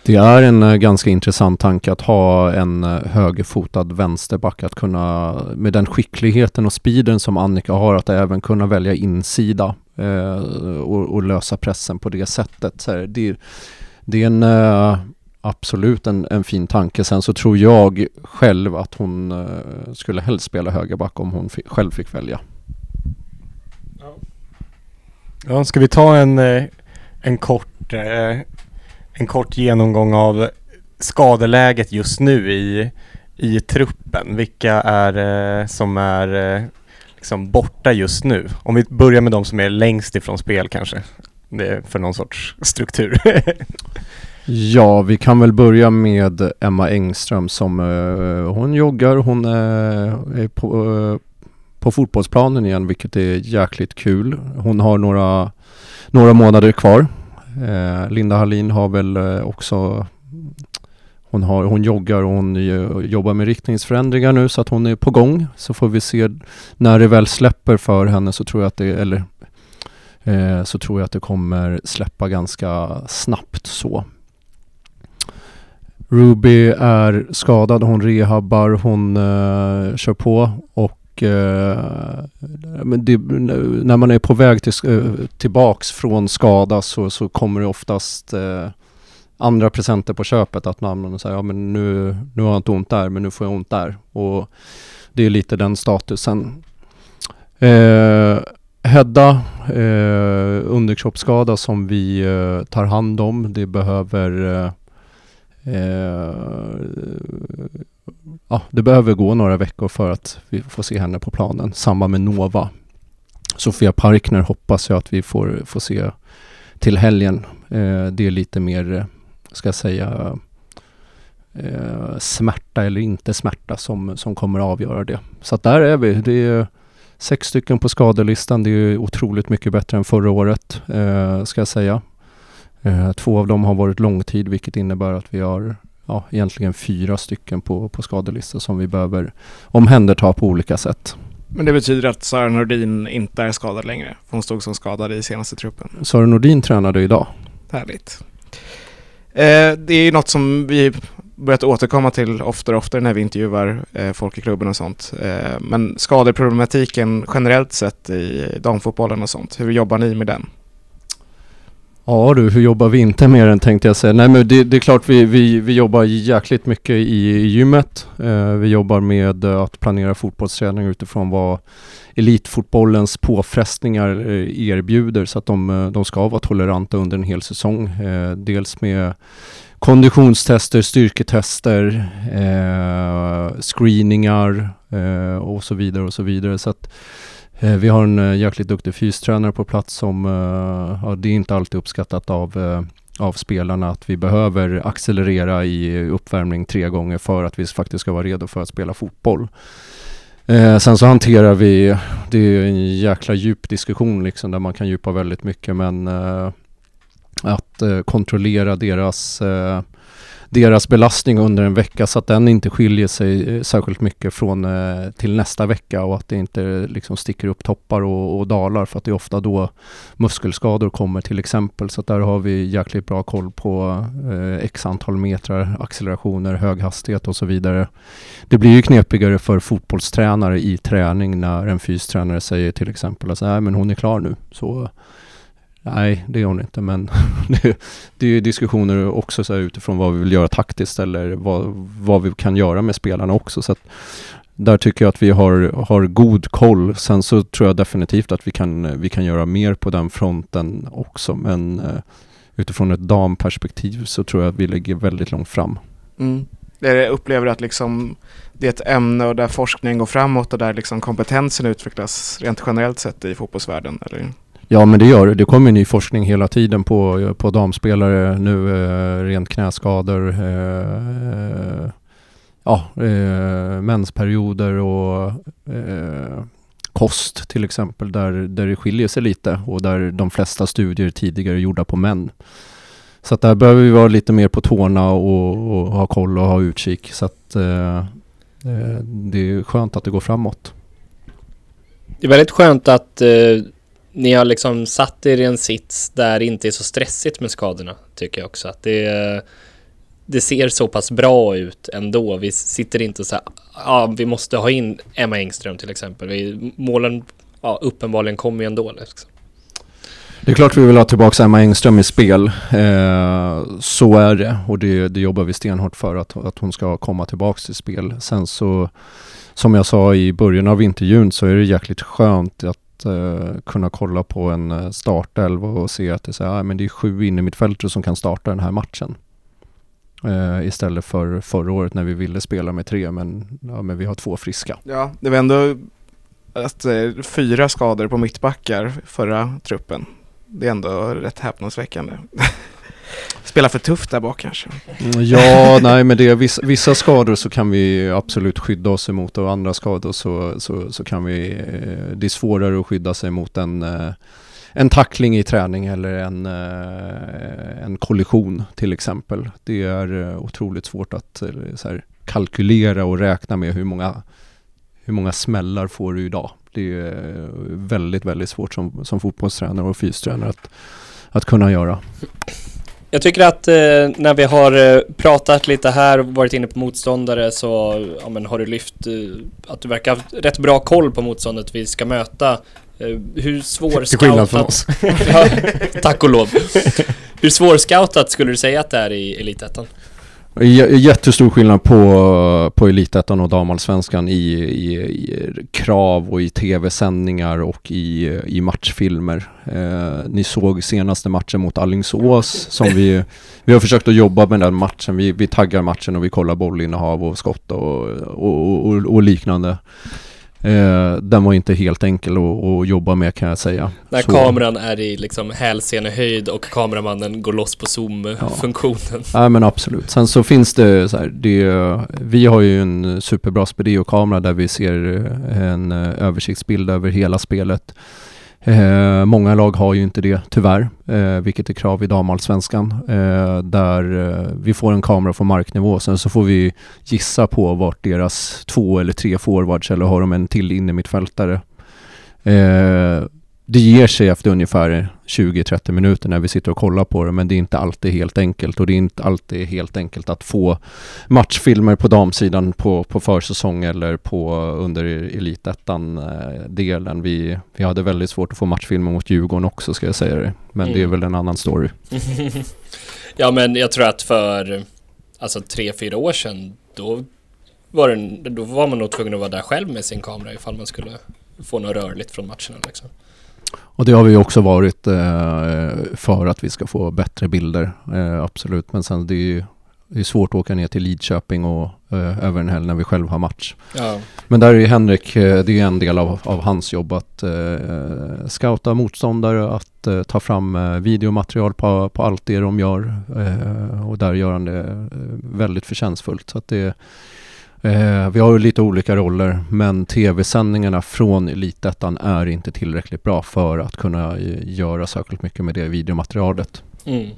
Det är en ganska intressant tanke att ha en högerfotad vänsterback att kunna med den skickligheten och speeden som Annika har att även kunna välja insida eh, och, och lösa pressen på det sättet. Så här, det, det är en absolut en, en fin tanke. Sen så tror jag själv att hon eh, skulle helst spela högerback om hon själv fick välja. Ja, ska vi ta en, eh, en kort eh, en kort genomgång av skadeläget just nu i, i truppen. Vilka är det som är liksom borta just nu? Om vi börjar med de som är längst ifrån spel kanske. Det är för någon sorts struktur. Ja, vi kan väl börja med Emma Engström som eh, hon joggar, hon eh, är på, eh, på fotbollsplanen igen vilket är jäkligt kul. Hon har några, några månader kvar. Eh, Linda Hallin har väl eh, också hon, har, hon joggar och hon eh, jobbar med riktningsförändringar nu så att hon är på gång. Så får vi se när det väl släpper för henne så tror jag att det, eller eh, så tror jag att det kommer släppa ganska snabbt så. Ruby är skadad, hon rehabbar, hon uh, kör på och uh, men det, när man är på väg till, uh, tillbaks från skada så, så kommer det oftast andra presenter på köpet. Att man säger, ja men nu, nu har jag inte ont där, men nu får jag ont där. Och det är lite den statusen. Eh, Hedda, eh, underkroppsskada som vi eh, tar hand om. Det behöver eh, Eh, ja, det behöver gå några veckor för att vi får se henne på planen. Samma med Nova. Sofia Parkner hoppas jag att vi får, får se till helgen. Eh, det är lite mer, eh, ska jag säga, eh, smärta eller inte smärta som, som kommer att avgöra det. Så att där är vi. Det är sex stycken på skadelistan. Det är otroligt mycket bättre än förra året, eh, ska jag säga. Eh, två av dem har varit långtid, vilket innebär att vi har ja, egentligen fyra stycken på, på skadelistan som vi behöver omhänderta på olika sätt. Men det betyder att Sara Nordin inte är skadad längre? Hon stod som skadad i senaste truppen. Sara Nordin tränade idag. Härligt. Eh, det är ju något som vi börjat återkomma till oftare och oftare när vi intervjuar eh, folk i klubben och sånt. Eh, men skadeproblematiken generellt sett i damfotbollen och sånt, hur jobbar ni med den? Ja du, hur jobbar vi inte med den tänkte jag säga. Nej men det, det är klart vi, vi, vi jobbar jäkligt mycket i, i gymmet. Eh, vi jobbar med eh, att planera fotbollsträning utifrån vad elitfotbollens påfrestningar eh, erbjuder så att de, eh, de ska vara toleranta under en hel säsong. Eh, dels med konditionstester, styrketester, eh, screeningar eh, och så vidare och så vidare. Så att Eh, Eh, vi har en eh, jäkligt duktig fystränare på plats som, eh, ja, det är inte alltid uppskattat av, av spelarna att vi behöver accelerera i uppvärmning tre gånger för att vi faktiskt ska vara redo för att spela fotboll. Eh, sen så hanterar vi, det är en jäkla djup diskussion liksom där man kan djupa väldigt mycket men eh, att eh, kontrollera deras deras belastning under en vecka så att den inte skiljer sig eh, särskilt mycket från eh, till nästa vecka och att det inte eh, liksom sticker upp toppar och, och, dalar för att det är ofta då muskelskador kommer till exempel. Så att där har vi jäkligt bra koll på eh, x antal metrar, accelerationer, hög hastighet och så vidare. Det blir ju knepigare för fotbollstränare i träning när en fystränare säger till exempel att men hon är klar nu. Så Nej, det gör hon inte, men det, det är diskussioner också så utifrån vad vi vill göra taktiskt eller vad, vad vi kan göra med spelarna också. Så där tycker jag att vi har, har god koll. Sen så tror jag definitivt att vi kan, vi kan göra mer på den fronten också, men eh, utifrån ett damperspektiv så tror jag att vi ligger väldigt långt fram. Mm. Jag upplever att liksom det är ett ämne och där forskningen går framåt och där liksom kompetensen utvecklas rent generellt sett i fotbollsvärlden? Eller? Ja men det gör det. Det kommer ny forskning hela tiden på, på damspelare nu, eh, rent knäskador, eh, ja, eh, mensperioder och eh, kost till exempel där, där det skiljer sig lite och där de flesta studier tidigare är gjorda på män. Så att där behöver vi vara lite mer på tårna och, och ha koll och ha utkik. Så att eh, eh det är skönt att det går framåt. Det är väldigt skönt att eh, ni har liksom satt er i en sits där det inte är så stressigt med skadorna, tycker jag också. Att det, det ser så pass bra ut ändå. Vi sitter inte så här, ja, vi måste ha in Emma Engström till exempel. Vi, målen, ja, uppenbarligen kommer ju ändå. Liksom. Det är klart vi vill ha tillbaka Emma Engström i spel. Eh, så är det och det, det, jobbar vi stenhårt för att, att hon ska komma tillbaka till spel. Sen så, som jag sa i början av intervjun så är det jäkligt skönt att uh, kunna kolla på en eh, startelv startelva och se att det är, så här, ah, men det är sju innermittfältare som kan starta den här matchen. Uh, istället för förra året när vi ville spela med tre men, ja, men vi har två friska. Ja, det var ändå att, fyra skador på mittbackar förra truppen. Det är ändå rätt häpnadsväckande. Spela för tufft där bak kanske? Mm, ja, nej men det är vissa, vissa, skador så kan vi absolut skydda oss emot och andra skador så, så, så kan vi, eh, det är svårare att skydda sig mot en, eh, en tackling i träning eller en, eh, en kollision till exempel. Det är eh, otroligt svårt att eh, så här, kalkylera och räkna med hur många, hur många smällar får du idag. Det är väldigt, väldigt svårt som, som fotbollstränare och fystränare att, att kunna göra. Jag tycker att eh, när vi har eh, pratat lite här och varit inne på motståndare så ja, men har du lyft eh, att du verkar ha rätt bra koll på motståndet vi ska möta. Eh, hur svår Till skillnad från oss. ja, tack och lov. Hur svårscoutat skulle du säga att det är i Elitettan? J- Jättestor skillnad på, på Elitettan och damallsvenskan i, i, i krav och i tv-sändningar och i, i matchfilmer. Eh, ni såg senaste matchen mot Allingsås som vi, vi har försökt att jobba med den matchen. Vi, vi taggar matchen och vi kollar bollinnehav och skott och, och, och, och liknande. Eh, den var inte helt enkel att, att jobba med kan jag säga. När Så- kameran är i liksom hälsenehöjd och kameramannen går loss på zoom-funktionen. Ja men absolut. Sen så finns det så här, det, vi har ju en superbra Spedio-kamera där vi ser eh, en eh, översiktsbild över hela spelet. Eh, många lag har ju inte det tyvärr, eh, vilket är krav i damallsvenskan. Eh, där eh, vi får en kamera från marknivå, sen så får vi gissa på vart deras två eller tre forwards eller har de en till innermittfältare. Eh, det ger sig efter ungefär 20-30 minuter när vi sitter och kollar på det men det är inte alltid helt enkelt och det är inte alltid helt enkelt att få matchfilmer på damsidan på, på försäsong eller på under elitettan-delen. Vi, vi hade väldigt svårt att få matchfilmer mot Djurgården också ska jag säga det. Men det är Mm. väl en annan story. ja men jag tror att för alltså tre, fyra år sedan då var, det, då var man nog tvungen att vara där själv med sin kamera ifall man skulle få något rörligt från matcherna liksom. Och det har vi också varit eh, för att vi ska få bättre bilder, eh, absolut. Men sen det är ju det är svårt att åka ner till Lidköping och eh, över en helg när vi själv har match. Ja. Men där är ju Henrik, eh, det är en del av, av hans jobb att eh, scouta motståndare, att eh, ta fram videomaterial på, på allt det de gör. Och där gör han det väldigt förtjänstfullt. Så att det, eh, vi har ju lite olika roller, men tv-sändningarna från Elitettan är inte tillräckligt bra för att kunna eh, göra särskilt mycket med det videomaterialet. Mm.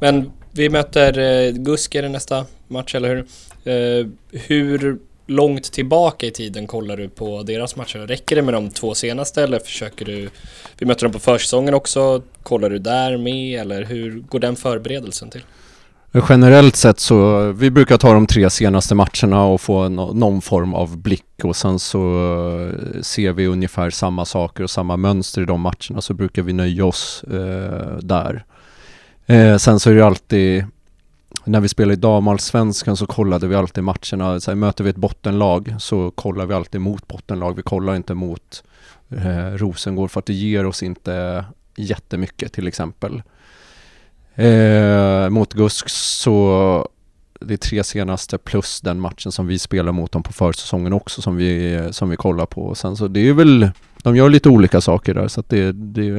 Men vi möter eh, Gusker i nästa match, eller hur? Eh, hur långt tillbaka i tiden kollar du på deras matcher? Räcker det med de två senaste eller försöker du... Vi möter dem på försäsongen också. Kollar du där med eller hur går den förberedelsen till? Generellt sett så, vi brukar ta de tre senaste matcherna och få no, någon form av blick och sen så eh, ser vi ungefär samma saker och samma mönster i de matcherna så brukar vi nöja oss eh, där. Eh, sen så är det alltid, när vi spelar i damallsvenskan så kollade vi alltid matcherna, så här, möter vi ett bottenlag så kollar vi alltid mot bottenlag, vi kollar inte mot eh, Rosengård för att det ger oss inte jättemycket till exempel. Eh, mot Gusk så det är tre senaste plus den matchen som vi spelar mot dem på försäsongen också som vi, som vi kollar på. Och sen så det är väl, de gör lite olika saker där så att det, det,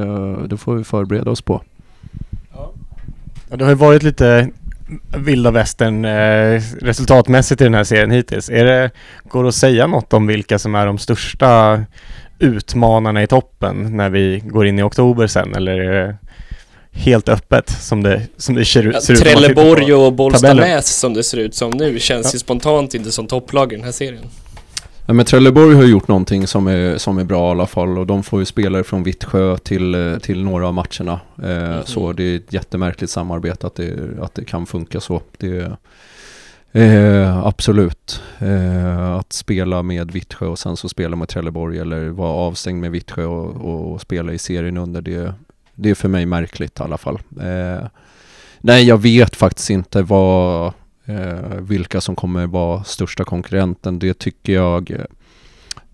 det får vi förbereda oss på. Ja, det har ju varit lite vilda västern eh, resultatmässigt i den här serien hittills. Är det, går det att säga något om vilka som är de största utmanarna i toppen när vi går in i oktober sen eller är det helt öppet som det, som det ser, Ja, ut- ser ut Trelleborg och tabellen? Bollstanäs som det ser ut som nu känns Ja. ju spontant inte som topplag i den här serien. Ja, men Trelleborg har gjort någonting som är, som är bra i alla fall och de får ju spelare från Vittsjö till, till några av matcherna. Eh, Mhm. Så det är ett jättemärkligt samarbete att det, att det kan funka så. Det, eh, absolut. Eh, att spela med Vittsjö och sen så spela med Trelleborg eller vara avstängd med Vittsjö och, och, och spela i serien under det, det är för mig märkligt i alla fall. Eh, nej, jag vet faktiskt inte vad Eh, vilka som kommer vara största konkurrenten, det tycker jag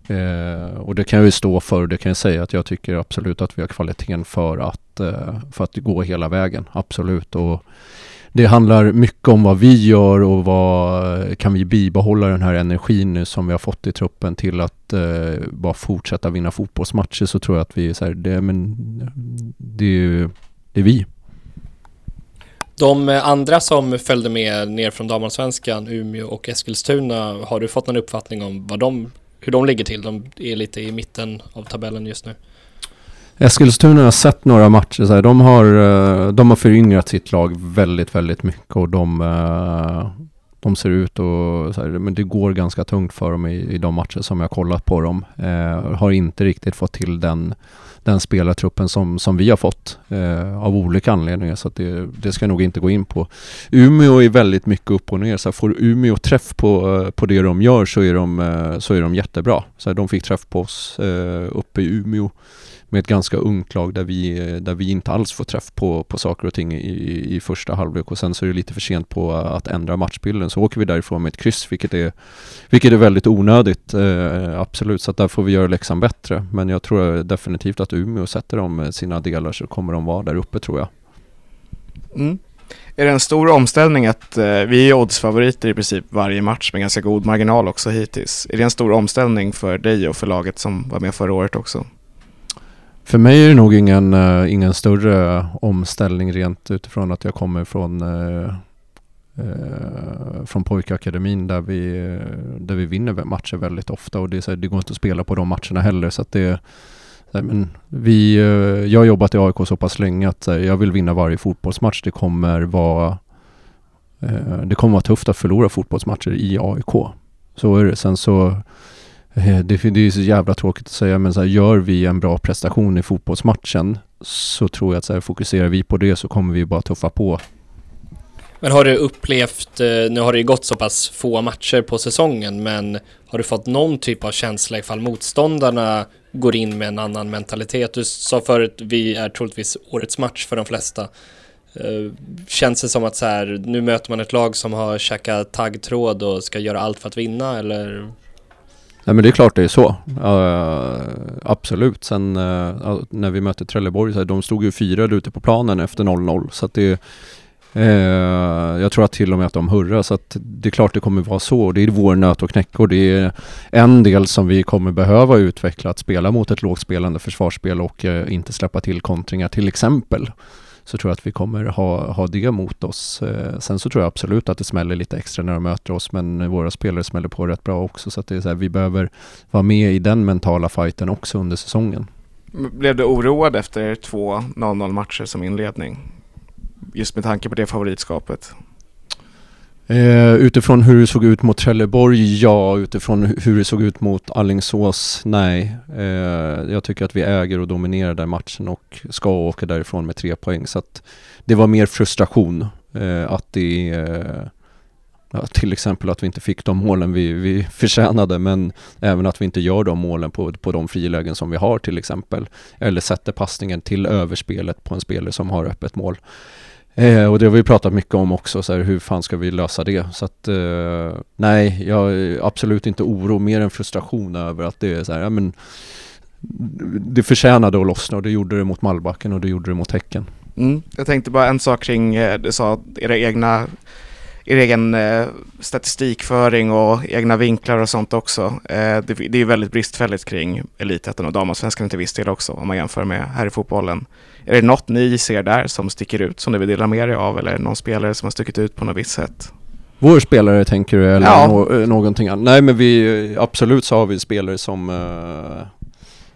eh, och det kan jag ju stå för, det kan jag säga att jag tycker absolut att vi har kvaliteten för att, eh, för att gå hela vägen, absolut. Och det handlar mycket om vad vi gör och vad kan vi bibehålla den här energin nu som vi har fått i truppen till att eh, bara fortsätta vinna fotbollsmatcher så tror jag att vi är så här, det, men, det är ju, det är vi. De eh, andra som följde med ner från damallsvenskan, Umeå och Eskilstuna, har du fått någon uppfattning om vad de, hur de ligger till? De är lite i mitten av tabellen just nu. Eskilstuna har sett några matcher så här, de har, eh, de har föryngrat sitt lag väldigt, väldigt mycket och de, eh, de ser ut och så här, men det går ganska tungt för dem i, i de matcher som jag kollat på dem. Eh, har inte riktigt fått till den, den spelartruppen som, som vi har fått eh, av olika anledningar så att det, det ska jag nog inte gå in på. Umeå är väldigt mycket upp och ner så här, får Umeå träff på, eh, på det de gör så är de, så är de jättebra. Så här, de fick träff på oss eh, uppe i Umeå med ett ganska ungt lag där vi, där vi inte alls får träff på, på saker och ting i, i första halvlek och sen så är det lite för sent på att ändra matchbilden. Så åker vi därifrån med ett kryss, vilket är, vilket är väldigt onödigt, eh, absolut. Så att där får vi göra läxan bättre. Men jag tror definitivt att Umeå sätter de sina delar så kommer de vara där uppe tror jag. Mm. Är det en stor omställning att eh, vi är oddsfavoriter i princip varje match med ganska god marginal också hittills? Är det en stor omställning för dig och för laget som var med förra året också? För mig är det nog ingen, uh, ingen större omställning rent utifrån att jag kommer från, uh, uh, från pojkakademin där vi, där vi vinner matcher väldigt ofta och det, är så här, det går inte att spela på de matcherna heller så att det här, men vi, jag har jobbat i AIK så pass länge att jag vill vinna varje fotbollsmatch. Det kommer vara det kommer vara tufft att förlora fotbollsmatcher i AIK. Så är det. Sen så Eh, det, det är så jävla tråkigt att säga men så här, gör vi en bra prestation i fotbollsmatchen så tror jag att så här, fokuserar vi på det så kommer vi bara tuffa på. Men har du upplevt, eh, nu har det ju gått så pass få matcher på säsongen, men har du fått någon typ av känsla ifall motståndarna går in med en annan mentalitet? Du sa förut, vi är troligtvis årets match för de flesta. Eh, känns det som att så här, nu möter man ett lag som har käkat taggtråd och ska göra allt för att vinna eller Nej men det är klart det är så. Uh, absolut. Sen uh, när vi mötte Trelleborg, så här, de stod ju fyra ute på planen efter 0-0. Så att det uh, jag tror att till och med att de hurrar så att det är klart det kommer vara så. Det är vår nöt och knäck och det är en del som vi kommer behöva utveckla. Att spela mot ett lågspelande försvarsspel och inte släppa till kontringar till exempel så tror jag att vi kommer ha, ha det mot oss. Eh, sen så tror jag absolut att det smäller lite extra när de möter oss, men våra spelare smäller på rätt bra också. Så att det är så här, vi behöver vara med i den mentala fighten också under säsongen. Blev du oroad efter två 0-0 matcher som inledning? Just med tanke på det favoritskapet? Eh, utifrån hur det såg ut mot Trelleborg, ja. Utifrån hur det såg ut mot Allingsås, nej. Eh, jag tycker att vi äger och dominerar den matchen och ska åka därifrån med tre poäng. Så att det var mer frustration eh, att det eh, Ja, till exempel att vi inte fick de målen vi, vi förtjänade men även att vi inte gör de målen på, på de frilägen som vi har till exempel. Eller sätter passningen till överspelet på en spelare som har öppet mål. Eh, och det har vi pratat mycket om också, så här, hur fan ska vi lösa det? Så att eh, nej, jag är absolut inte oro, mer än frustration över att det är så här, ja men det förtjänade att lossna och det gjorde det mot Malbacken och det gjorde det mot Häcken. Mm. Jag tänkte bara en sak kring, eh, du sa era egna er egen eh, statistikföring och egna vinklar och sånt också. Eh, det, det är väldigt bristfälligt kring Elitettan och damallsvenskan till viss del också om man jämför med här i fotbollen. Är det något ni ser där som sticker ut som ni vill dela med er av eller någon spelare som har stuckit ut på något visst sätt? Vår spelare tänker du eller ja. no någonting annat? Nej men vi, absolut så har vi spelare som uh,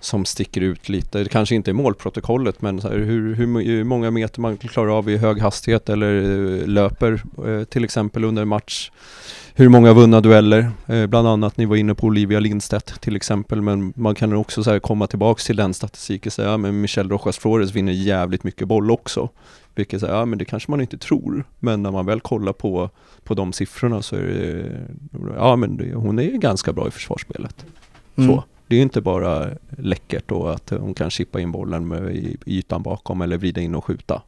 som sticker ut lite. Det kanske inte är målprotokollet men här, hur, hur, många meter man klarar av i hög hastighet eller eh, löper eh, till exempel under en match. Hur många vunna dueller, eh, bland annat ni var inne på Olivia Lindstedt till exempel men man kan också så här, komma tillbaks till den statistiken och säga ja, men Michelle Rojas Flores vinner jävligt mycket boll också. Vilket säger, ja men det kanske man inte tror. Men när man väl kollar på, på de siffrorna så är det, ja men det, hon är ganska bra i försvarsspelet. Mm. Så det är inte bara läckert då att hon kan chippa in bollen med, i, i ytan bakom eller vrida in och skjuta.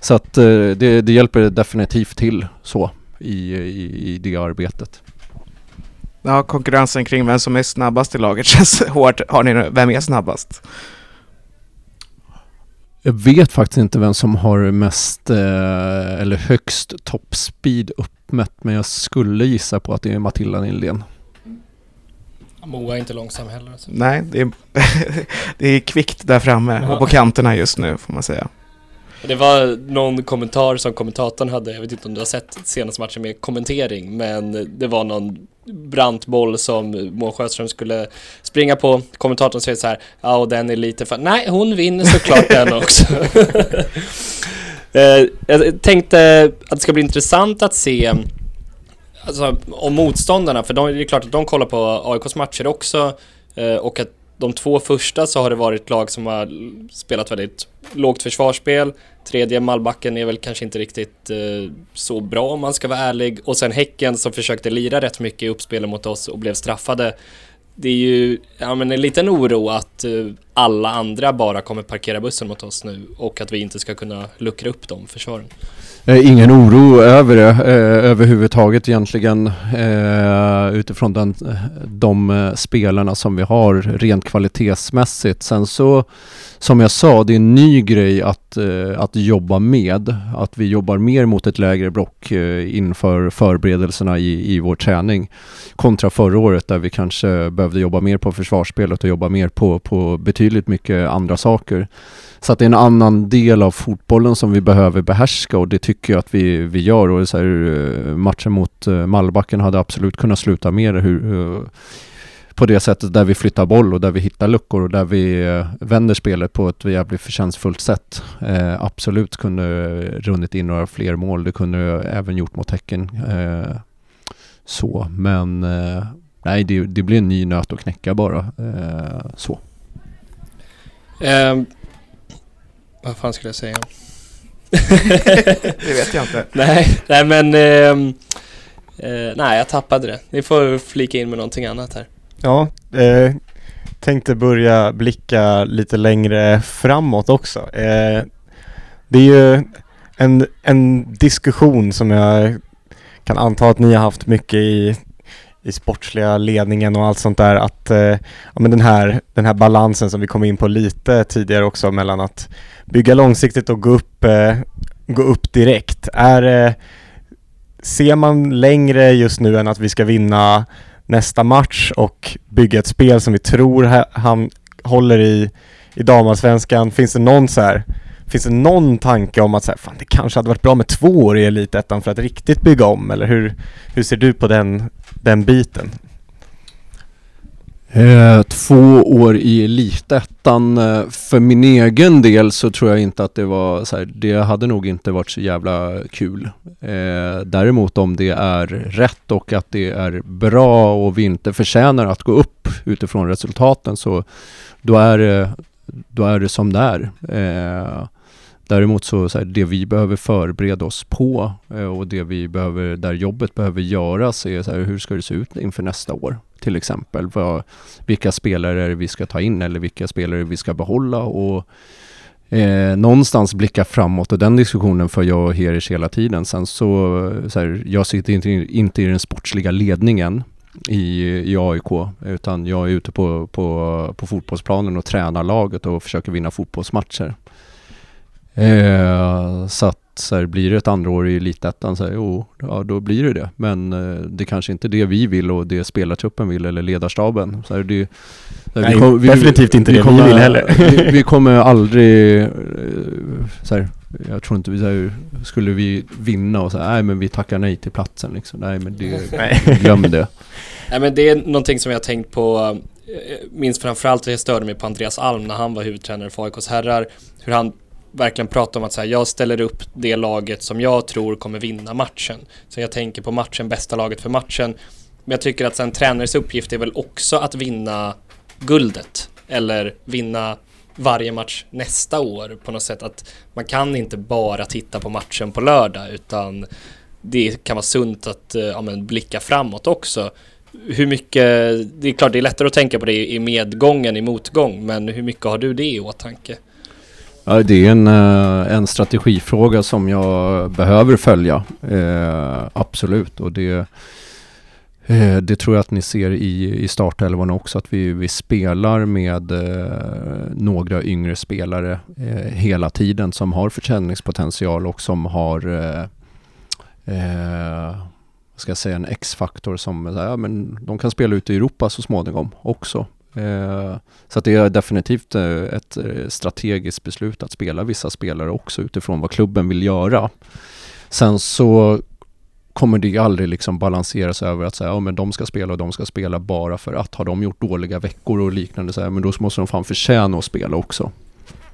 Så att eh, det, det hjälper definitivt till så i, i, i det arbetet. Ja, konkurrensen kring vem som är snabbast i laget känns hårt. Har ni vem är snabbast? Jag vet faktiskt inte vem som har mest eh, eller högst toppspeed uppmätt men jag skulle gissa på att det är Matilda Nildén. Moa är inte långsam heller. Alltså. Nej, det är, det är kvickt där framme och på kanterna just nu får man säga. Det var någon kommentar som kommentatorn hade, jag vet inte om du har sett senaste matchen med kommentering, men det var någon brant boll som Moa Sjöström skulle springa på. Kommentatorn säger så här, ja och den är lite för... Nej, hon vinner såklart den också. Eh, jag tänkte att det ska bli intressant att se alltså, om motståndarna, för de, det är klart att de kollar på AIKs matcher också eh, och att de två första så har det varit lag som har spelat väldigt lågt försvarsspel. Tredje Malbacken är väl kanske inte riktigt eh, så bra om man ska vara ärlig. Och sen Häcken som försökte lira rätt mycket i uppspelen mot oss och blev straffade. Det är ju ja, men en liten oro att eh, alla andra bara kommer parkera bussen mot oss nu och att vi inte ska kunna luckra upp de försvaren. Eh, ingen oro över det eh, överhuvudtaget egentligen eh, utifrån den, eh, de eh, spelarna som vi har rent kvalitetsmässigt. Sen så som jag sa, det är en ny grej att, eh, att jobba med. Att vi jobbar mer mot ett lägre block eh, inför förberedelserna i, i vår träning. Kontra förra året där vi kanske behövde jobba mer på försvarsspelet och jobba mer på, på betydligt mycket andra saker. Så att det är en annan del av fotbollen som vi behöver behärska och det tycker jag att vi, vi gör. Och så här, eh, matchen mot eh, Malbacken hade absolut kunnat sluta mer hur, eh, på det sättet där vi flyttar boll och där vi hittar luckor och där vi vänder spelet på ett jävligt förtjänstfullt sätt. Eh, absolut kunde runnit in några fler mål. Det kunde även gjort mot Häcken. Eh, så, men eh, nej, det, det, blir en ny nöt att knäcka bara. Eh, så. Um, vad fan skulle jag säga? det vet jag inte. nej, nej men... Um, uh, nej, jag tappade det. Ni får flika in med någonting annat här. Ja, eh, tänkte börja blicka lite längre framåt också. Eh, det är ju en, en diskussion som jag kan anta att ni har haft mycket i, i sportsliga ledningen och allt sånt där att eh, ja, men den, här, den här balansen som vi kom in på lite tidigare också mellan att bygga långsiktigt och gå upp, eh, gå upp direkt. Är, eh, ser man längre just nu än att vi ska vinna nästa match och bygga ett spel som vi tror han håller i, i damallsvenskan? Finns det någon så här, finns det någon tanke om att så här, fan, det kanske hade varit bra med två år i Elitettan för att riktigt bygga om? Eller hur, hur ser du på den, den biten? Eh, två år i Elitettan. Eh, för min egen del så tror jag inte att det var så här, det hade nog inte varit så jävla kul. Eh, däremot om det är rätt och att det är bra och vi inte förtjänar att gå upp utifrån resultaten så då är det, då är det som det är. Eh, Däremot så, så här, det vi behöver förbereda oss på eh, och det vi behöver, där jobbet behöver göras är så här, hur ska det se ut inför nästa år? Till exempel, vad, vilka spelare är det vi ska ta in eller vilka spelare vi ska behålla och eh, någonstans blicka framåt och den diskussionen för jag och Herish hela tiden. Sen så, så här, jag sitter inte, inte i den sportsliga ledningen i, i AIK utan jag är ute på, på, på fotbollsplanen och tränar laget och försöker vinna fotbollsmatcher. Eh, så att så här, blir det ett andra år i elitettan, så här, jo, ja, då blir det det. Men eh, det kanske inte är det vi vill och det spelartruppen vill eller ledarstaben. Så här, det, så här, Nej, vi kom, vi, definitivt inte vi det kommer, vi vill heller. vi, vi kommer aldrig, eh, så här, jag tror inte vi så skulle vi vinna och säga nej men vi tackar nej till platsen liksom. Nej men det, glöm det. Nej men det är någonting som jag har tänkt på, eh, minst framförallt jag störde mig på Andreas Alm när han var huvudtränare för AIKs herrar. Hur han verkligen prata om att så här, jag ställer upp det laget som jag tror kommer vinna matchen. Så jag tänker på matchen, bästa laget för matchen. Men jag tycker att en tränares uppgift är väl också att vinna guldet. Eller vinna varje match nästa år på något sätt. Att man kan inte bara titta på matchen på lördag utan det kan vara sunt att eh, ja, men, blicka framåt också. Hur mycket, det är klart det är lättare att tänka på det i medgången, i motgång, men hur mycket har du det i åtanke? Ja, det är en, eh, en strategifråga som jag behöver följa. Eh, absolut. Och det, eh, det tror jag att ni ser i, i startelvan också. Att vi, vi spelar med eh, några yngre spelare eh, hela tiden som har försäljningspotential och som har eh, eh ska jag säga, en X-faktor som ja, men de kan spela ute i Europa så småningom också. Eh, så att det är definitivt eh, ett eh, strategiskt beslut att spela vissa spelare också utifrån vad klubben vill göra. Sen så kommer det aldrig liksom balanseras över att säga, ja men de ska spela och de ska spela bara för att har de gjort dåliga veckor och liknande så här, men då måste de fan förtjäna att spela också.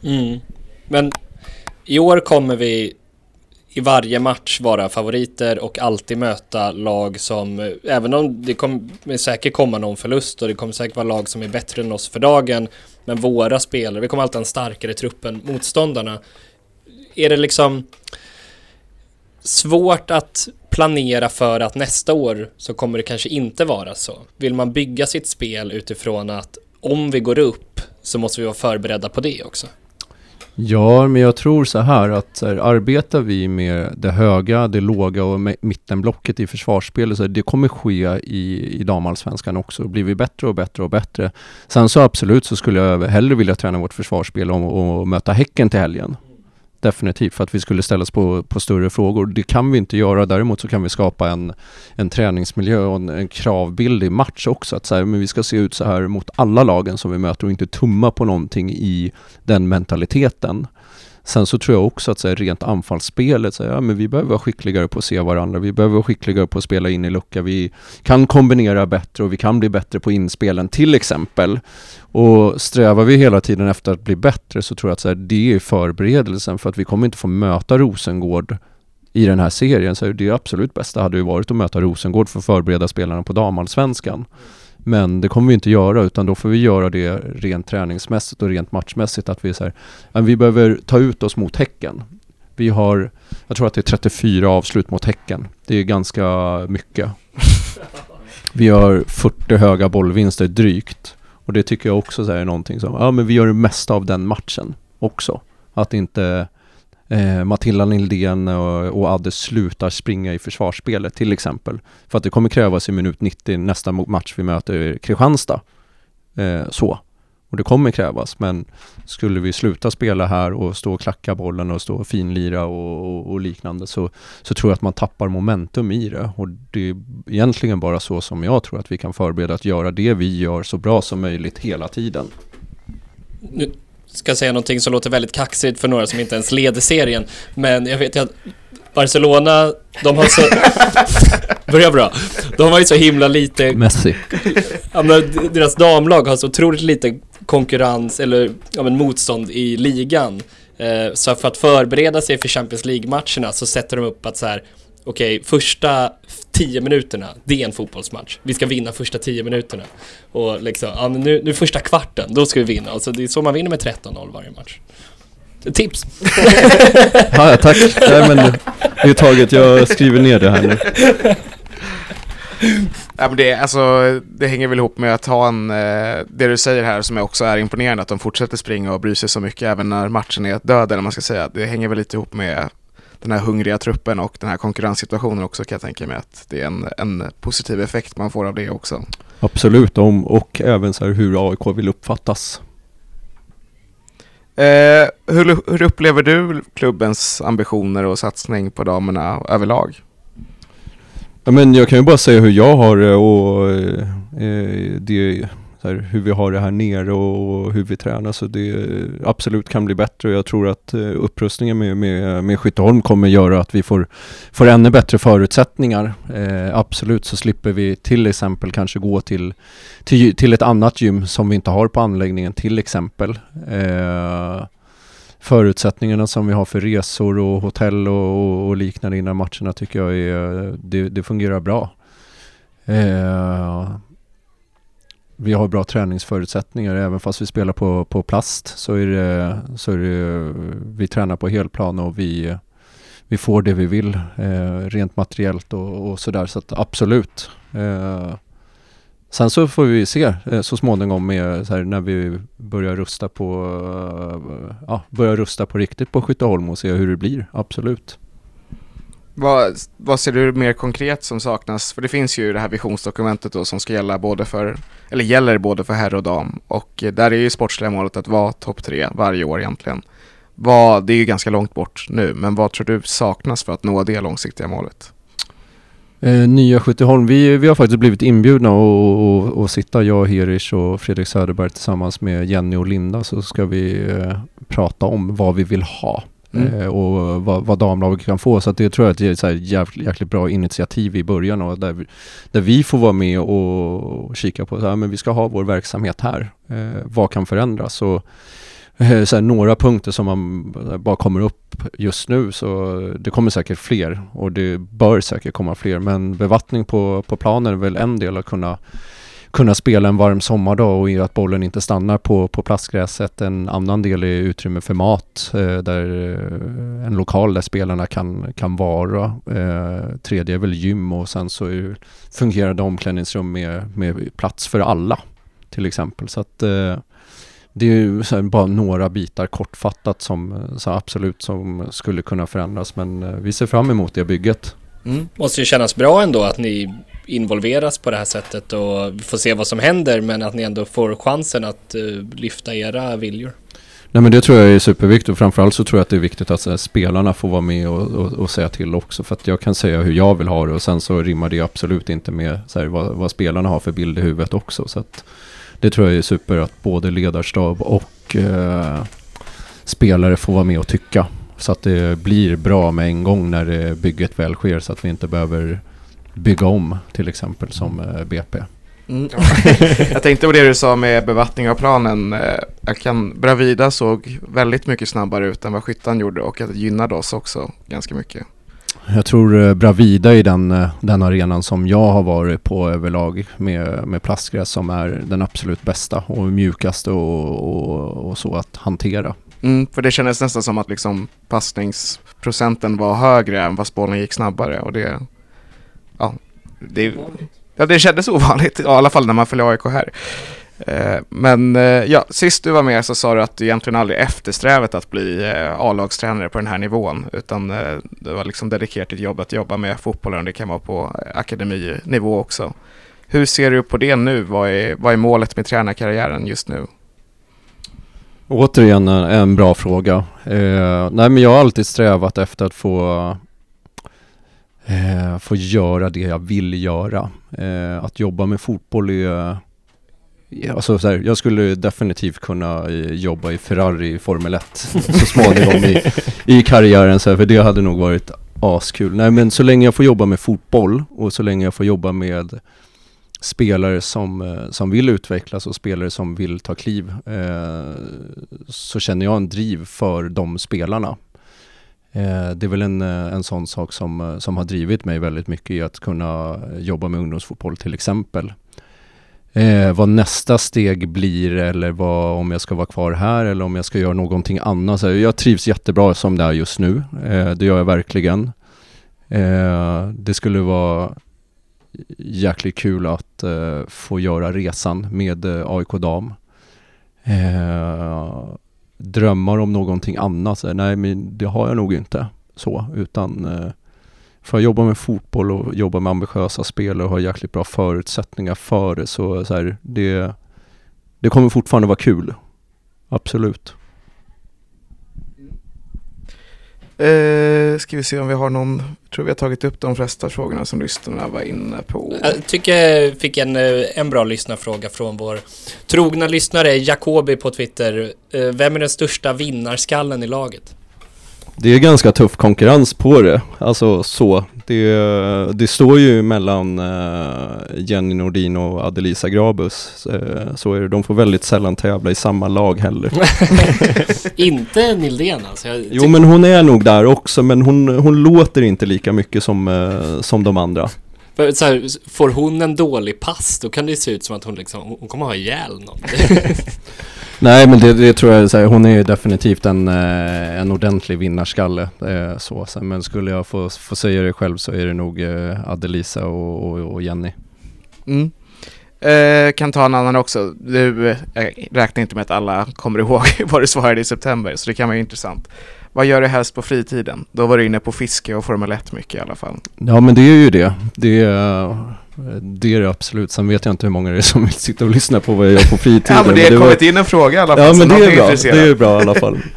Mm. Men i år kommer vi i varje match vara favoriter och alltid möta lag som, eh, även om det kommer säkert komma någon förlust och det kommer säkert vara lag som är bättre än oss för dagen, men våra spelare, vi kommer alltid ha en starkare trupp än motståndarna. Är det liksom svårt att planera för att nästa år så kommer det kanske inte vara så? Vill man bygga sitt spel utifrån att om vi går upp så måste vi vara förberedda på det också? Ja, men jag tror så här att så här, arbetar vi med det höga, det låga och mittenblocket i försvarsspelet så här, det kommer ske i, i damallsvenskan också. Blir vi bättre och bättre och bättre. Sen så absolut så skulle jag hellre vilja träna vårt försvarsspel och, och möta Häcken till helgen definitivt, för att vi skulle ställas på, på större frågor. Det kan vi inte göra, däremot så kan vi skapa en, en träningsmiljö och en, en kravbild i match också. Att så här, men vi ska se ut så här mot alla lagen som vi möter och inte tumma på någonting i den mentaliteten. Sen så tror jag också att så här, rent anfallsspelet, så här, ja, men vi behöver vara skickligare på att se varandra. Vi behöver vara skickligare på att spela in i lucka. Vi kan kombinera bättre och vi kan bli bättre på inspelen till exempel. Och strävar vi hela tiden efter att bli bättre så tror jag att så här, det är förberedelsen för att vi kommer inte få möta Rosengård i den här serien. Så det absolut bästa hade ju varit att möta Rosengård för att förbereda spelarna på damallsvenskan. Men det kommer vi inte göra utan då får vi göra det rent träningsmässigt och rent matchmässigt att vi säger vi behöver ta ut oss mot Häcken. Vi har, jag tror att det är 34 avslut mot Häcken. Det är ganska mycket. Vi har 40 höga bollvinster drygt. Och det tycker jag också är någonting som, ja men vi gör det mesta av den matchen också. Att inte eh, Matilda Nildén och, eh, och Adde slutar springa i försvarsspelet till exempel. För att det kommer krävas i minut 90 nästa match vi möter Kristianstad. Eh, så. Och det kommer krävas, men skulle vi sluta spela här och stå och klacka bollen och stå och finlira och, och, och, liknande så, så tror jag att man tappar momentum i det. Och det är egentligen bara så som jag tror att vi kan förbereda att göra det vi gör så bra som möjligt hela tiden. Nu ska säga någonting som låter väldigt kaxigt för några som inte ens leder serien, men jag vet ju att Barcelona, de har så... Börjar bra. De har ju så himla lite... Messi. Ja, men deras damlag har så otroligt lite konkurrens eller ja, men motstånd i ligan. Eh, så för att förbereda sig för Champions League-matcherna så sätter de upp att så här okej, okay, första tio minuterna, det är en fotbollsmatch. Vi ska vinna första tio minuterna. Och liksom, ja, men nu, nu första kvarten, då ska vi vinna. Alltså det är så man vinner med 13-0 varje match. Tips! ja, tack. Nej, men det är taget. Jag skriver ner det här nu. Ja, men det, alltså, det hänger väl ihop med att ha en, eh, det du säger här som också är imponerande, att de fortsätter springa och bry sig så mycket även när matchen är död, eller man ska säga. Det hänger väl lite ihop med den här hungriga truppen och den här konkurrenssituationen också kan jag tänka mig att det är en, en positiv effekt man får av det också. Absolut, om, och även så här hur AIK vill uppfattas. Eh, hur, hur upplever du klubbens ambitioner och satsning på damerna överlag? Ja, men jag kan ju bara säga hur jag har och eh, det, här, hur vi har det här nere och hur vi tränar. Så det absolut kan bli bättre och jag tror att eh, upprustningen med, med, med Skytteholm kommer göra att vi får, får ännu bättre förutsättningar. Eh, absolut så slipper vi till exempel kanske gå till, till, till ett annat gym som vi inte har på anläggningen till exempel. Eh, förutsättningarna som vi har för resor och hotell och, och liknande innan matcherna tycker jag är, det, det fungerar bra. Eh, vi har bra träningsförutsättningar. Även fast vi spelar på, på plast så är, det, så är det, vi tränar på helplan och vi, vi får det vi vill eh, rent materiellt och, och sådär. Så att absolut. Eh, sen så får vi se eh, så småningom med, så här, när vi börjar rusta på, eh, ja, börjar rusta på riktigt på Skytteholm och se hur det blir. Absolut. Vad, vad ser du mer konkret som saknas? För det finns ju det här visionsdokumentet då som ska gälla både för, eller gäller både för herr och dam. Och eh, där är ju sportsliga målet att vara topp tre varje år egentligen. Vad, det är ju ganska långt bort nu, men vad tror du saknas för att nå det långsiktiga målet? Eh, Nya Skytteholm, vi, vi har faktiskt blivit inbjudna och, och, och sitta, jag, Herish och Fredrik Söderberg tillsammans med Jenny och Linda så ska vi eh, prata om vad vi vill ha Mm. Eh, och vad, vad damlaget kan få. Så att det tror jag är ett jävligt, jäkligt bra initiativ i början och där, där vi får vara med och, kika på, så här, men vi ska ha vår verksamhet här. Eh, vad kan förändras? Och, eh, så här, några punkter som man bara kommer upp just nu så det kommer säkert fler och det bör säkert komma fler men bevattning på, på planen är väl en del att kunna kunna spela en varm sommardag och att bollen inte stannar på, på plastgräset. En annan del är utrymme för mat, eh, där eh, en lokal där spelarna kan, kan vara. Eh, tredje är väl gym och sen så är, fungerar det omklädningsrum med, med plats för alla till exempel. Så att eh, det är ju bara några bitar kortfattat som så absolut som skulle kunna förändras men eh, vi ser fram emot det bygget. Mm. Måste ju kännas bra ändå att ni involveras på det här sättet och vi får se vad som händer men att ni ändå får chansen att uh, lyfta era viljor. Nej men det tror jag är superviktigt och framförallt så tror jag att det är viktigt att här, spelarna får vara med och, och, och, säga till också för att jag kan säga hur jag vill ha det och sen så rimmar det absolut inte med så här, vad, vad, spelarna har för bild i huvudet också så att det tror jag är super att både ledarstab och eh, spelare får vara med och tycka så att det blir bra med en gång när eh, bygget väl sker så att vi inte behöver bygga om till exempel som eh, BP. Mm. jag tänkte på det du sa med bevattning av planen. Eh, jag kan, Bravida såg väldigt mycket snabbare ut än vad Skyttan gjorde och att det gynnade oss också ganska mycket. Jag tror eh, Bravida är den, den arenan som jag har varit på överlag med, med plastgräs som är den absolut bästa och mjukaste och, och, och så att hantera. Mm, för det kändes nästan som att liksom passningsprocenten var högre än vad bollen gick snabbare och det ja, det, ja, det kändes ovanligt, Ja, i alla fall när man följer AIK här. Eh, men eh, ja, sist du var med så sa du att du egentligen aldrig eftersträvat att bli eh, A-lagstränare på den här nivån, utan det var liksom dedikerat ditt jobb att jobba med fotbollen, det kan vara på akademinivå också. Hur ser du på det nu? Vad är, vad är målet med tränarkarriären just nu? Återigen en bra fråga. Eh, nej men jag har alltid strävat efter att få eh, få göra det jag vill göra. Eh, att jobba med fotboll är Alltså så här, jag skulle definitivt kunna eh, jobba i Ferrari i Formel 1 så småningom i, i karriären så här, för det hade nog varit askul. Nej men så länge jag får jobba med fotboll och så länge jag får jobba med spelare som, eh, som vill utvecklas och spelare som vill ta kliv eh, så känner jag en driv för de spelarna. Eh, det är väl en, eh, en sån sak som, eh, som har drivit mig väldigt mycket i att kunna jobba med ungdomsfotboll till exempel. Eh, vad nästa steg blir eller vad, om jag ska vara kvar här eller om jag ska göra någonting annat. Så jag trivs jättebra som det är just nu. Eh, det gör jag verkligen. Eh, det skulle vara jäkligt kul att få göra resan med AIK Dam drömmar om någonting annat. nej, men det har jag nog inte så, utan eh, för att jobba med fotboll och jobba med ambitiösa spelare och ha jäkligt bra förutsättningar för det så, så här, det, det kommer fortfarande vara kul. Absolut. Eh, ska vi se om vi har någon, tror vi har tagit upp de flesta frågorna som lyssnarna var inne på. Jag tycker jag fick en, eh, en bra lyssnarfråga från vår trogna lyssnare Jacobi på Twitter. Eh, vem är den största vinnarskallen i laget? Det är ganska tuff konkurrens på det, alltså så. Det, det står ju mellan uh, Jenny Nordin och Adelisa Grabus. Uh, så är det. De får väldigt sällan tävla i samma lag heller. inte Nildén alltså? jo men hon är nog där också, men hon, hon låter inte lika mycket som, uh, som de andra. För, så här, får hon en dålig pass, då kan det se ut som att hon liksom, hon kommer ha ihjäl någon. Nej men det, det, tror jag, så här, hon är definitivt en, eh, en ordentlig vinnarskalle. Eh, så, så, men skulle jag få, få säga det själv så är det nog eh, Adelisa och, och, och Jenny. Mm. Eh, kan ta en annan också. Du eh, räknar inte med att alla kommer ihåg vad du svarade i september, så det kan vara intressant. Vad gör du helst på fritiden? Då var du inne på fiske och Formel 1 mycket i alla fall. Ja men det är ju det. Det är, det är det absolut. Sen vet jag inte hur många det är som vill sitta och lyssna på vad jag gör på fritiden. ja men det har kommit var... in en fråga i alla fall. Ja men det är bra. Det är bra i alla fall.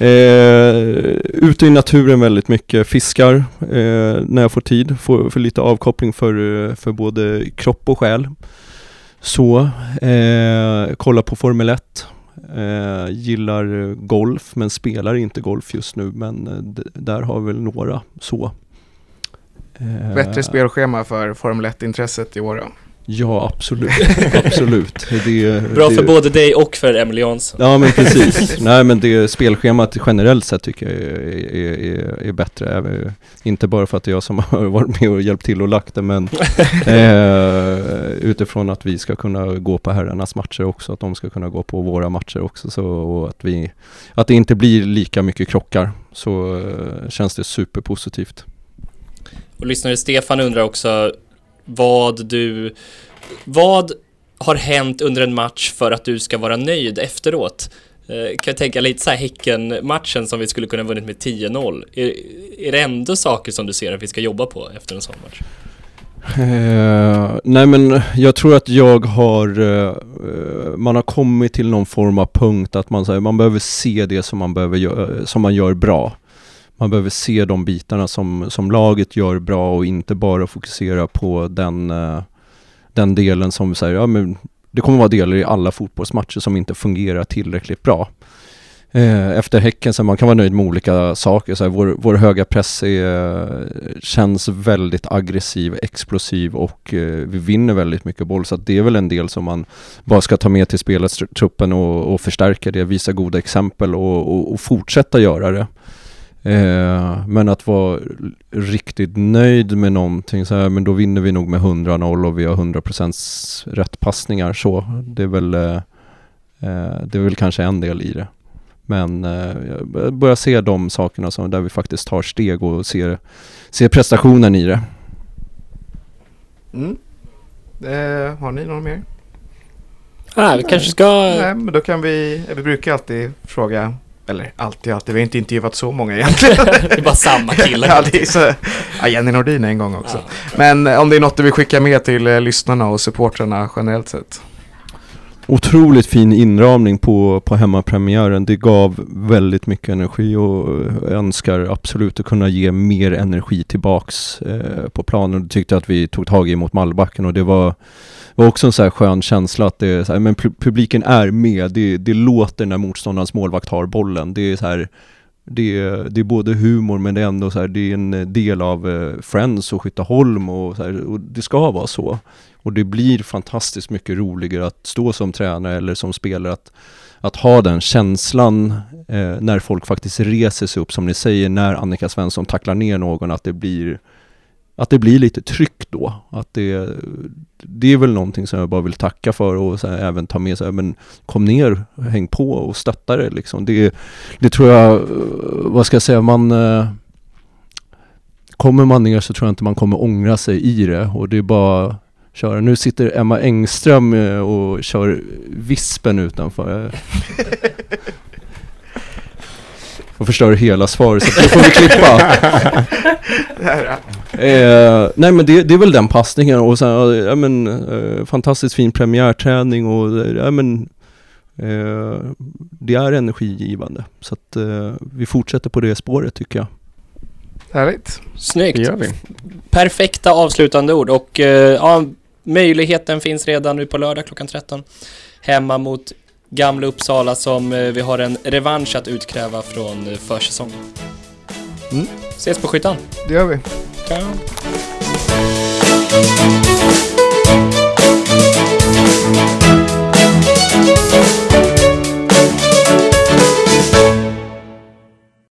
Eh, ute i naturen väldigt mycket, fiskar eh, när jag får tid, får, får lite avkoppling för, för både kropp och själ. Så, eh, kolla på Formel 1, Eh, gillar golf men spelar inte golf just nu men eh, där har väl några så. Eh, Bättre spelschema för Formel 1-intresset i år då? Ja, absolut. absolut. Det, Bra det, för både dig och för Emil Jansson. Ja, men precis. Nej, men det spelschemat generellt sett tycker jag är, är, är, är bättre. Även, inte bara för att det är jag som har varit med och hjälpt till och lagt det, men eh, utifrån att vi ska kunna gå på herrarnas matcher också, att de ska kunna gå på våra matcher också, så, och att, vi, att det inte blir lika mycket krockar, så eh, känns det superpositivt. Och lyssnare Stefan undrar också vad du... Vad har hänt under en match för att du ska vara nöjd efteråt? Eh, kan jag tänka lite så här Häcken-matchen som vi skulle kunna vunnit med 10-0. Är, är det ändå saker som du ser att vi ska jobba på efter en sån match? Eh, nej men jag tror att jag har, eh, eh man har kommit till någon form av punkt att man, här, man behöver se det som man, behöver gö- eh, som man gör bra. Man behöver se de bitarna som, som laget gör bra och inte bara fokusera på den, eh, den delen som säger, ja men det kommer vara delar i alla fotbollsmatcher som inte fungerar tillräckligt bra. Eh, efter Häcken, så man kan vara nöjd med olika saker. Så här, vår, vår höga press är, känns väldigt aggressiv, explosiv och eh, vi vinner väldigt mycket boll. Så det är väl en del som man bara ska ta med till spelartruppen och, och förstärka det, visa goda exempel och, och, och fortsätta göra det. Eh, men att vara riktigt nöjd med någonting så här, men då vinner vi nog med 100-0 och vi har 100% rätt passningar så. Det är väl, eh, det är väl kanske en del i det. Men eh, jag börjar se de sakerna som, där vi faktiskt tar steg och ser, ser prestationen i det. Mm. Eh, har ni något mer? Ah, vi kanske ska... Nej, men då kan vi, vi brukar alltid fråga, eller alltid, alltid, vi har inte intervjuat så många egentligen. det är bara samma killar. ja, det är så, ja, Jenny Nordin en gång också. Ja. Men eh, om det är något du vill skicka med till eh, lyssnarna och supportrarna generellt sett? Otroligt fin inramning på, på hemmapremiären. Det gav väldigt mycket energi och jag önskar absolut att kunna ge mer energi tillbaks eh, på planen. Det tyckte att vi tog tag i mot Malbacken och det var, var också en så här skön känsla att det, så här, men publiken är med. Det, det låter när motståndarens målvakt har bollen. Det är så här det är, det är både humor men det är ändå så här, det är en del av eh, Friends och Skytteholm och, så här, och det ska vara så. Och det blir fantastiskt mycket roligare att stå som tränare eller som spelare att, att ha den känslan eh, när folk faktiskt reser sig upp som ni säger när Annika Svensson tacklar ner någon att det blir att det blir lite tryck då. Att det, det är väl någonting som jag bara vill tacka för och så här, även ta med sig, men kom ner, häng på och stötta det liksom. Det, det tror jag, eh, vad ska jag säga, man eh, Kommer man ner så tror jag inte man kommer ångra sig i det och det är bara köra. Nu sitter Emma Engström eh, och kör vispen utanför. Och förstör hela svaret så det får vi klippa. Eh, nej men det, det är väl den passningen och sen, ja men eh, fantastiskt fin premiärträning och ja men eh, det är energigivande. Så att eh, vi fortsätter på det spåret tycker jag. Härligt. Snyggt. Det gör vi. Perfekta avslutande ord och eh, ja, möjligheten finns redan nu på lördag klockan 13. Hemma mot Gamla Uppsala som eh, vi har en revansch att utkräva från eh, försäsongen. Mm. Ses på Skyttan. Det gör vi. Ciao.